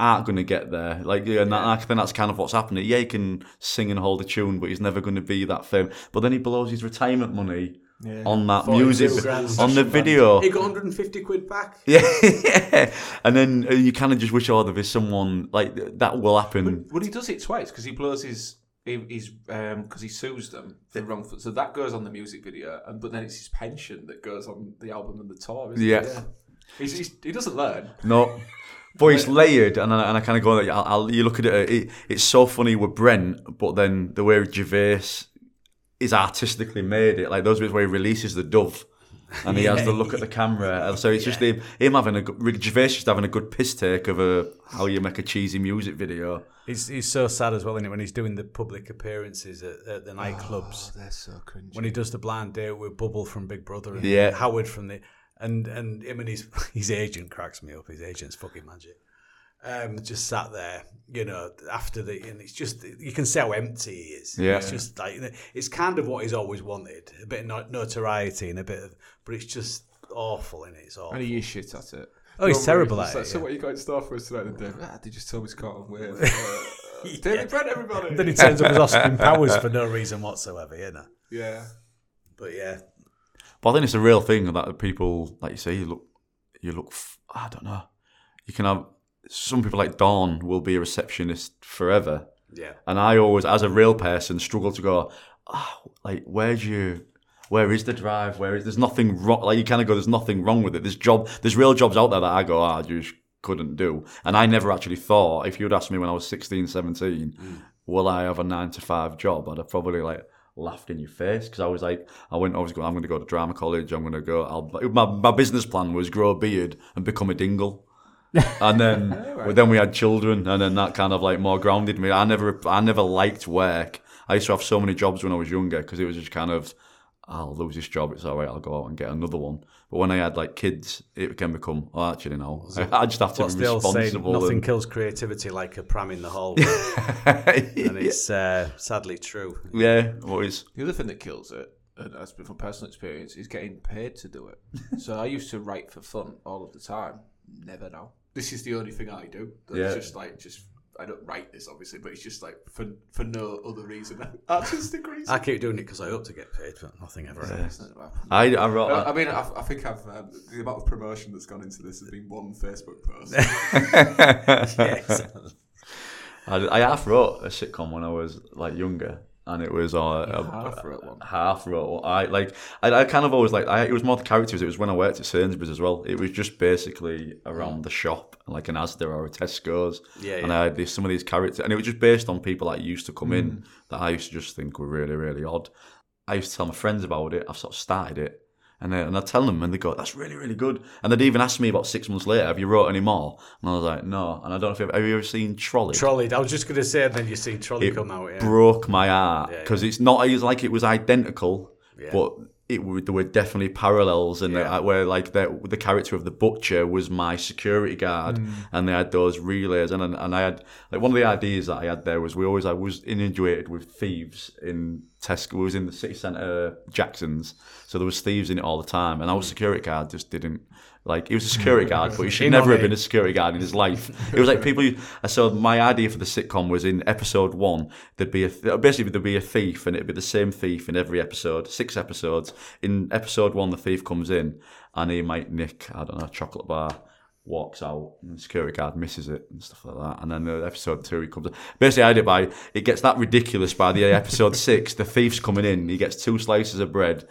aren't going to get there. Like, yeah, and that, I think that's kind of what's happening. Yeah, he can sing and hold a tune, but he's never going to be that famous. But then he blows his retirement money on that music on the
session
video.
He got 150 quid back.
Yeah, yeah, and then uh, you kind of just wish, oh, there is someone like that will happen.
Well, he does it twice because he blows his. he- He's um because he sues them for the wrongful. So that goes on the music video, and but then it's his pension that goes on the album and the tour. Isn't
Yeah.
it? He's, he's, he doesn't learn.
No. But it's layered, and I, and I kind of go, I'll, I'll, you look at it, it, it's so funny with Brent, but then the way Gervais is artistically made it, like those bits where he releases the dove, and he has to look at the camera, and so it's just him, him having a good, Gervais just having a good piss take of a, how you make a cheesy music video.
He's, he's so sad as well, is when he's doing the public appearances at, at the nightclubs.
Oh, they're so cringy.
when he does the blind date with Bubble from Big Brother and
Yeah.
Howard from the and and him and his his agent cracks me up. His agent's fucking magic. Um, just sat there, you know, after the and it's just you can see how empty he is.
Yeah.
it's just like it's kind of what he's always wanted, a bit of notoriety and a bit of, but it's just awful in it. It's awful.
And he is shit at it.
Oh, he's
Don't
terrible
worry,
at
it's like,
it,
So
yeah.
what you got in store for us tonight, then, Dave? Ah, they just told me to caught on with. Uh, David Brent, everybody.
then he turns up as Austin Powers for no reason whatsoever, you know.
yeah.
But yeah,
But I think it's a real thing that people, like you say, you look, you look, f- I don't know, you can have, some people like Dawn will be a receptionist forever.
yeah.
And I always, as a real person, struggle to go, ah, like, where's you, where is the drive? Where is, there's nothing wrong. Like, you kind of go, there's nothing wrong with it. There's job, there's real jobs out there that I go, ah, I just couldn't do. And I never actually thought, if you'd asked me when I was 16, 17, will I have a nine to five job? I'd have probably like laughed in your face because I was like, I went, I was going, I'm going to go to drama college. I'm going to go, I'll, my, my business plan was grow a beard and become a dingle and then well, then we had children, and then that kind of like more grounded me. I never I never liked work. I used to have so many jobs when I was younger because it was just kind of, I'll lose this job. It's all right. I'll go out and get another one. But when I had like kids, it can become. Oh, actually, no. I, I just have to
What's
be
the old saying?
responsible.
Nothing
and-
kills creativity like a pram in the hallway, and it's uh, sadly true.
yeah. What is?
The other thing that kills it, and that's been from personal experience, is getting paid to do it. so I used to write for fun all of the time. Never now. This is the only thing I do. It's
Yeah.
just like just I don't write this obviously, but it's just like for for no other reason, artistic reason.
I keep doing it because I hope to get paid, but nothing ever happens.
It's
I, I wrote.
I I mean, I, I think I've um, the amount of promotion that's gone into this has been one Facebook post.
Yes.
I, I half wrote a sitcom when I was like younger, and it was uh, a,
half wrote one.
half wrote. I like. I, I kind of always like. I, it was more the characters. It was when I worked at Sainsbury's as well. It was just basically around the shop, like an Asda or a Tesco's.
Yeah,
And
yeah.
I had these, some of these characters, and it was just based on people that used to come
Mm.
in that I used to just think were really, really odd. I used to tell my friends about it. I've sort of started it. And, uh, and I tell them, and they go, "That's really, really good." And they'd even ask me about six months later, "Have you wrote any more?" And I was like, "No." And I don't know if you've, have you ever seen Trollied?
Trollied. I was just going to say, and then you see Trollied
it
come out. Yeah.
broke my heart
Yeah,
because it's not it's like it was identical,
Yeah.
but it there were definitely parallels and
Yeah.
where like the the character of the butcher was my security guard,
Mm.
and they had those relays and and I had like one of the ideas that I had there was we always I was inundated with thieves in Tesco. We was in the city centre Jackson's, so there was thieves in it all the time, and our security guard just didn't. Like he was a security guard, but he should never have been a security guard in his life. It was like people. So my idea for the sitcom was in episode one, there'd be a basically there'd be a thief, and it'd be the same thief in every episode, six episodes. In episode one, the thief comes in, and he might nick I don't know a chocolate bar, walks out, and the security guard misses it and stuff like that. And then the episode two, he comes. Basically, I did it by it gets that ridiculous by the episode six. The thief's coming in, he gets two slices of bread,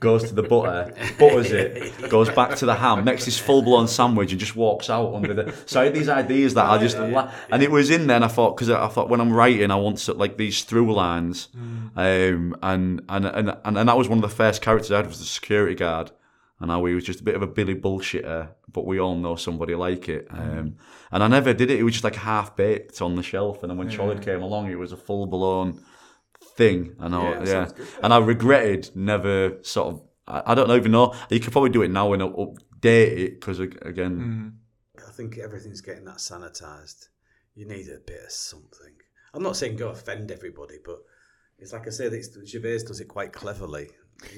goes to the butter, butters it, goes back to the ham, makes this full blown sandwich, and just walks out under the. So I had these ideas that I just, and it was in there. And I thought because I thought when I'm writing, I want so, like these through lines, um, and, and and and and that was one of the first characters I had was the security guard. And how he was just a bit of a Billy bullshitter, but we all know somebody like it. Um, and I never did it. It was just like half baked on the shelf. And then when Trollied came along, it was a full blown thing. I know,
Yeah,
yeah. And I regretted never sort of. I, I don't even know. You could probably do it now and update it because again,
I think everything's getting that sanitized. You need a bit of something. I'm not saying go offend everybody, but it's like I say, it's, Gervais does it quite cleverly.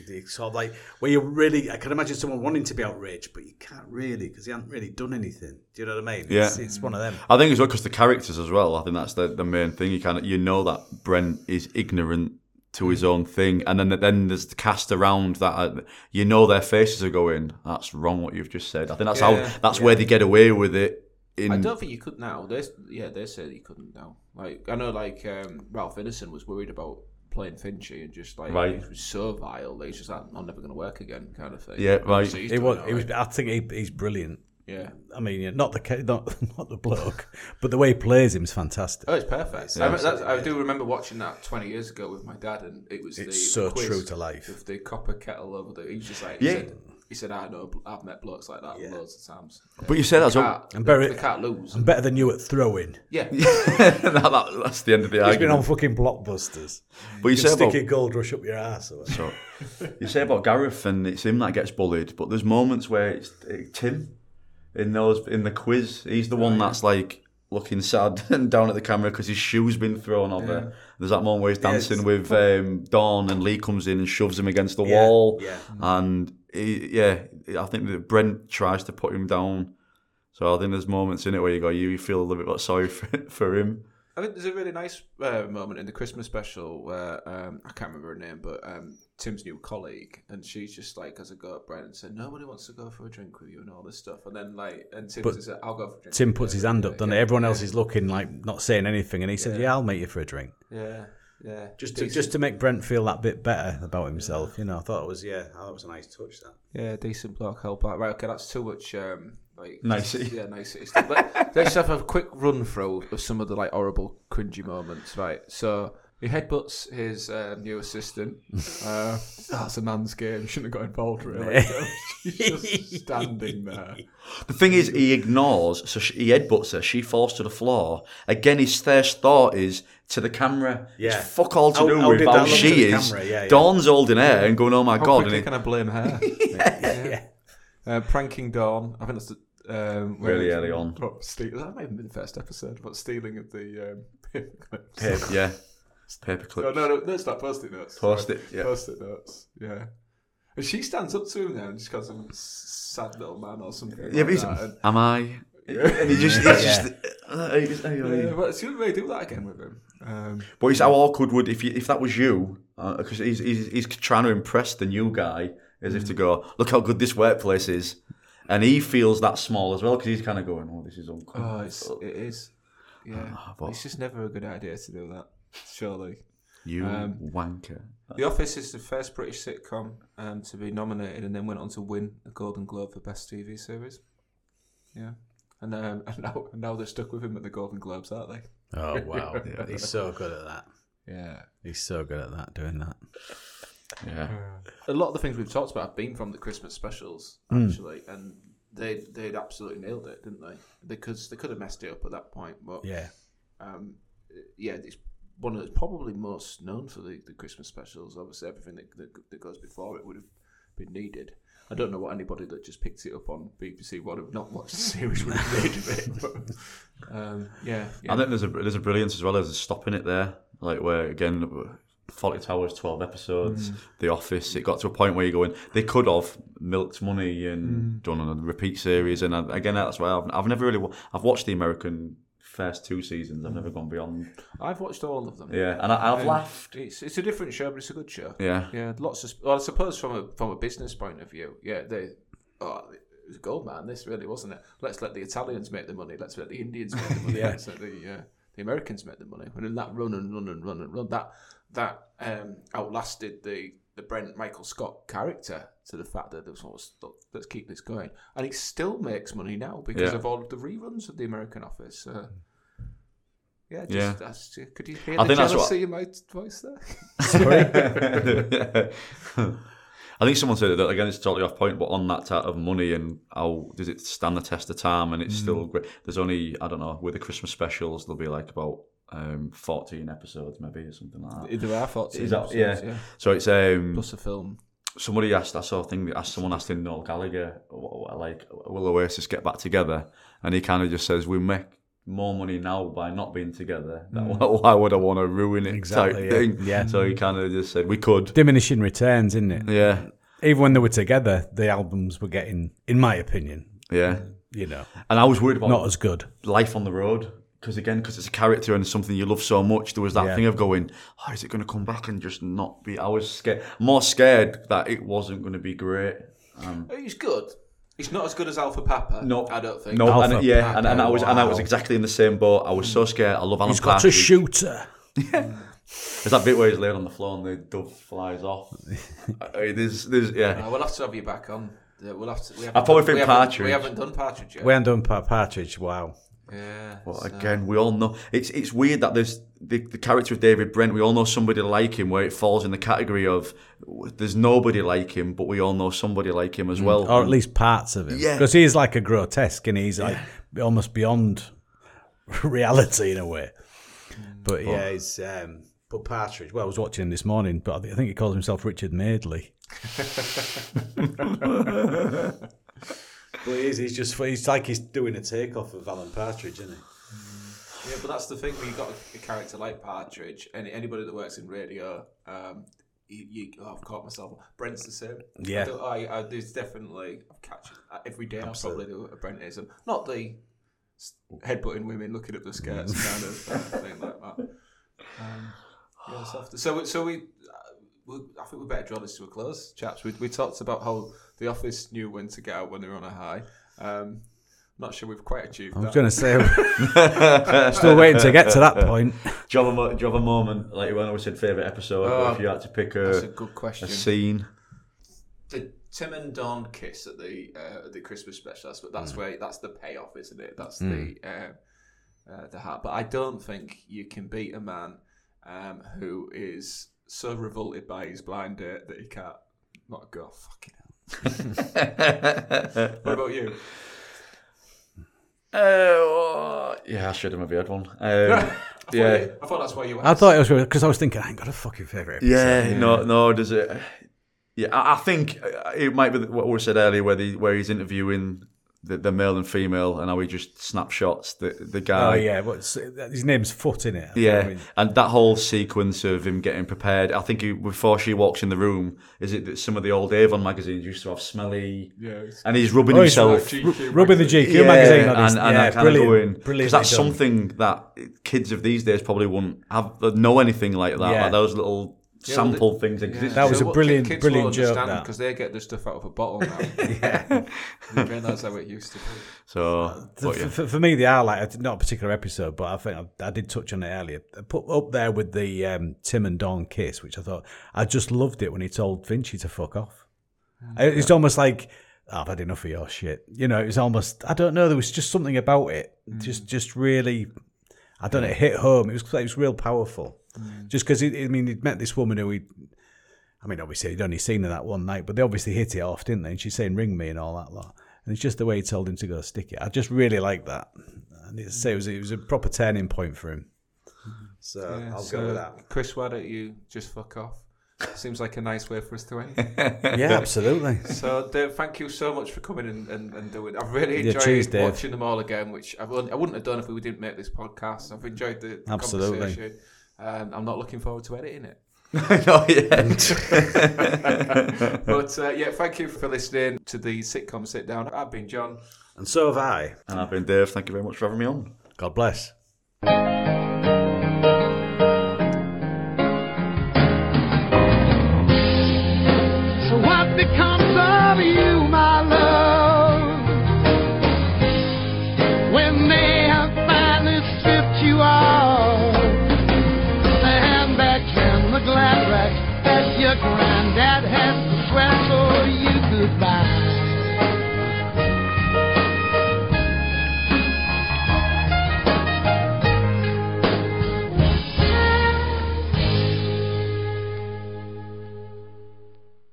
He sort of like where you really, I can imagine someone wanting to be outraged, but you can't really because he hasn't really done anything. Do you know what I mean?
Yeah.
It's, it's one of them.
I think as well because the characters as well. I think that's the, the main thing. You kind of you know that Brent is ignorant to his own thing, and then then there's the cast around that. uh, You know their faces are going. That's wrong. What you've just said. I think that's
Yeah,
how. That's where they get away with it. In
I don't think you could now. They yeah, they said you couldn't now. Like I know, like um, Ralph Ineson was worried about playing Finchy and just like
Right.
it was so vile. That he's just like, I'm never going to work again, kind of thing.
Yeah, right.
So
It was, it was,
right.
I think he, he's brilliant.
yeah.
I mean, yeah, not the not not the bloke, but the way he plays him is fantastic.
Oh, it's perfect. I, remember- that's- I do remember watching that 20 years ago with my dad, and it was
It's
the
so
quiz
true to life.
With the copper kettle over the. He was just like,
Yeah.
he, said, he said, I know, I've met blokes like that loads of times.
But you said that's
They
all.
can't,
And
they,
Barry-
they can't lose.
I'm better than you at throwing.
Yeah.
that, that- that's the end of the
He's been on
argument.
fucking blockbusters.
But you
You
say
stick
about
a gold rush up your ass. Or
So, you say about Gareth and it's him that gets bullied, but there's moments where it's uh, Tim in those in the quiz. He's the one that's like looking sad and down at the camera because his shoe's been thrown over. There's that moment where he's dancing with um, Dawn and Lee comes in and shoves him against the
Yeah,
wall.
yeah.
And he, yeah, I think that Brent tries to put him down. So I think there's moments in it where you go, you feel a little bit sorry for, for him.
I think there's a really nice uh, moment in the Christmas special where um, I can't remember her name, but um, Tim's new colleague, and she's just like, as a go at Brent and said, nobody wants to go for a drink with you and all this stuff, and then like, and Tim
But
says, I'll go for a drink.
Tim puts his hand up, doesn't
Yeah,
he? Everyone
yeah,
else is looking like not saying anything, and he says, "Yeah, I'll make you for a drink."
Yeah, yeah.
Just to, just to make Brent feel that bit better about himself, you know. I thought it was yeah, that was a nice touch. That
Yeah, decent block help out. Right, okay, that's too much. Um, like
Nicety.
Yeah, nicety stuff. Let, let's have a quick run through of some of the like horrible, cringy moments. Right, so He headbutts his uh, new assistant. Uh, that's a man's game. Shouldn't have got involved, really. She's just standing there.
The thing is, he ignores, so she, he headbutts her. She falls to the floor. Again, his first thought is to the camera.
Yeah.
It's fuck all to
How-
do
how
with how
that look to
she is.
camera? Yeah, yeah.
Dawn's holding her and going, "Oh my
How
god!"
quickly
And
can I blame her?
yeah.
Uh, pranking Dawn. I think that's the. Um,
Really early on.
Steal, that might have been the first episode, but stealing of the um, paper clips.
paper, yeah, paper
No,
clips.
no, no, no, it's not post-it notes.
Post-it, yeah.
Post-it notes, yeah. And she stands up to him now and just calls him sad little man or something.
Yeah,
like
but he's,
that. And,
am I? And he just, he's just. uh, he just-
yeah, but she wouldn't really do that again with him. Um,
But it's how awkward would if you, if that was you, because he's, he's he's trying to impress the new guy as if to go, look how good this workplace is, and he feels that small as well because he's kind of going, oh, this is uncool.
oh, it's, it is. Yeah.
Ah, but-
it's just never a good idea to do that, surely.
you
um,
wanker.
The Office is the first British sitcom um, to be nominated and then went on to win a Golden Globe for Best TV Series. Yeah. And, um, and now, now they're stuck with him at the Golden Globes, aren't they?
Oh wow, he's so good at that.
Yeah.
He's so good at that, doing that.
Yeah.
A lot of the things we've talked about have been from the Christmas specials, actually, and they they'd absolutely nailed it, didn't they? Because they could have messed it up at that point, but
Yeah,
um, yeah, it's one of the probably most known for the, the Christmas specials. Obviously, everything that, that, that goes before it would have been needed. I don't know what anybody that just picked it up on BBC would have not watched the series would have made of it. But, um, yeah, yeah.
I think there's a there's a brilliance as well as stopping it there, like where again. Fawlty Towers, twelve episodes. The Office. It got to a point where you're going. They could have milked money and done a repeat series. And I- again, that's why I've, I've never really. I've watched the American first two seasons. I've never gone beyond.
I've watched all of them.
Yeah, and I, I've
Um,
laughed.
It's it's a different show, but it's a good show.
Yeah,
Yeah, lots of. Well, I suppose from a from a business point of view, yeah, they. Oh, it was gold, man. This really wasn't it. Let's let the Italians make the money. Let's let the Indians make the money.
Yeah.
Let's let the uh, the Americans make the money. And in that run and run and run and run, that that um, outlasted the the Brent Michael Scott character to the fact that there's was always let's keep this going, and he still makes money now because
Yeah.
of all of the reruns of the American Office. Uh, yeah, just,
Yeah.
That's, could you hear
I
the
think that's what-
jealousy in my voice there? Sorry.
I think someone said that again. It's totally off point, but on that type of money and how does it stand the test of time? And it's still great. There's only I don't know with the Christmas specials there'll be like about um, 14 episodes maybe or something like that.
There are 14
Is that-
episodes,
yeah. So it's um,
Plus a film.
somebody asked. I saw a thing. Asked someone asked him Noel Gallagher, like, will Oasis get back together? And he kind of just says, we make more money now by not being together. That- Why would I want to ruin it?
Exactly, yeah.
thing.
Yeah.
So he kind of just said we could.
diminishing returns, isn't it?
Yeah.
Even when they were together, the albums were getting, in my opinion,
Yeah.
you know,
And I was worried about
not as good.
life on the road because again, because it's a character and something you love so much, there was that
Yeah.
thing of going, oh, is it going to come back and just not be? I was scared, more scared that it wasn't going to be great. Um,
He's good. He's not as good as Alpha Papa.
No.
I don't think.
no,
Alpha
and, yeah, and, and I
Papa,
was and I was exactly in the same boat. I was so scared. I love Alan
He's got a
Partridge.
shooter.
There's that bit where he's laying on the floor and the dove flies off. I mean, there's, there's, yeah.
Uh, we'll have to have you back on. We'll have to. We
I
haven't
probably
done-
think
we haven't-
Partridge.
We haven't done Partridge yet.
We haven't done Partridge. Wow.
Yeah.
But
so-
again, we all know it's it's weird that there's the, the character of David Brent. We all know somebody like him, where it falls in the category of there's nobody like him, but we all know somebody like him as well.
Or at least parts of him.
Yeah.
Because he's like a grotesque and he's like almost beyond reality in a way. But yeah, he's. Um, but Partridge, well, I was watching him this morning, but I I think he calls himself Richard Madeley. but he is, he's just, he's like he's doing a takeoff of Alan Partridge, isn't he?
Yeah, but that's the thing when you got a, a character like Partridge, and anybody that works in radio, um, you, you oh, I've caught myself. Brent's the same.
Yeah.
I, I, I there's definitely I've catch uh, every day. I probably do a Brentism, not the headbutting women looking at the skirts kind of uh, thing like that. Um, yeah, so, so we- so we. We I think we better draw this to a close, chaps. We, we talked about how the office knew when to get out when they were on a high. Um, I'm not sure we've quite achieved that.
I was going to say, still waiting to get to that point.
do, you have a, do you have a moment like when I said favorite episode?
Oh,
if you had to pick a,
That's a
a,
good
a
question.
scene,
the Tim and Dawn kiss at the uh, the Christmas special. That's, but
Mm.
that's where that's the payoff, isn't it? That's the uh, uh, the heart. But I don't think you can beat a man um, who is so revolted by his blind date that he can't not go. Fucking hell. what about you?
Uh, yeah, I should have maybe had one. Um,
I
yeah.
you- I thought that's why you.
I thought it was because I was thinking I ain't got a fucking favorite.
Yeah, no, no. Does it? Yeah, I, I think uh, it might be what we said earlier, where the where he's interviewing the, the male and female, and how he just snapshots the the guy.
Oh yeah, what's his name's Foot in it?
Yeah,
I mean,
and that whole sequence of him getting prepared. I think he, before she walks in the room, is it that some of the old Avon magazines used to have smelly,
Yeah,
and he's rubbing
Oh,
himself.
like GQ
rubbing the
magazine.
GQ magazine on
and,
his,
and
yeah,
I kind of
brilliant,
going because that's
done.
something that kids of these days probably wouldn't have know anything like that.
Yeah.
Like those little
Yeah, well,
sample things exist.
That was a brilliant-
kids
brilliant
won't
joke,
because they get the stuff out of a bottle now.
yeah.
That's how it used to be.
So, but yeah.
for, for me, the highlight, not a particular episode, but I think I, I did touch on it earlier. I put up there with the um, Tim and Dawn kiss, which I thought I just loved it when he told Finchy to fuck off. It's almost like "Oh, I've had enough of your shit. You know, it was almost I don't know. There was just something about it, just just really. I don't know. It hit home. It was it was real powerful. Mm. Just because I mean, he'd met this woman who he. I mean, obviously he'd only seen her that one night, but they obviously hit it off, didn't they? And she's saying "ring me" and all that lot. And it's just the way he told him to go stick it. I just really like that. And it's, mm. it was it was a proper turning point for him. So
Yeah,
I'll
so,
go with that.
Chris, why don't you just fuck off? Seems like a nice way for us to end.
Yeah, absolutely.
So, Dave, thank you so much for coming in and, and doing. I've really
Yeah,
enjoyed
cheers,
watching them all again, which I wouldn't, I wouldn't have done if we didn't make this podcast. I've enjoyed the
Absolutely.
conversation. Um, I'm not looking forward to editing it.
Not yet.
But uh, yeah, thank you for listening to the sitcom sit down. I've been John.
And so have I.
and I've been Dave. Thank you very much for having me on.
God bless.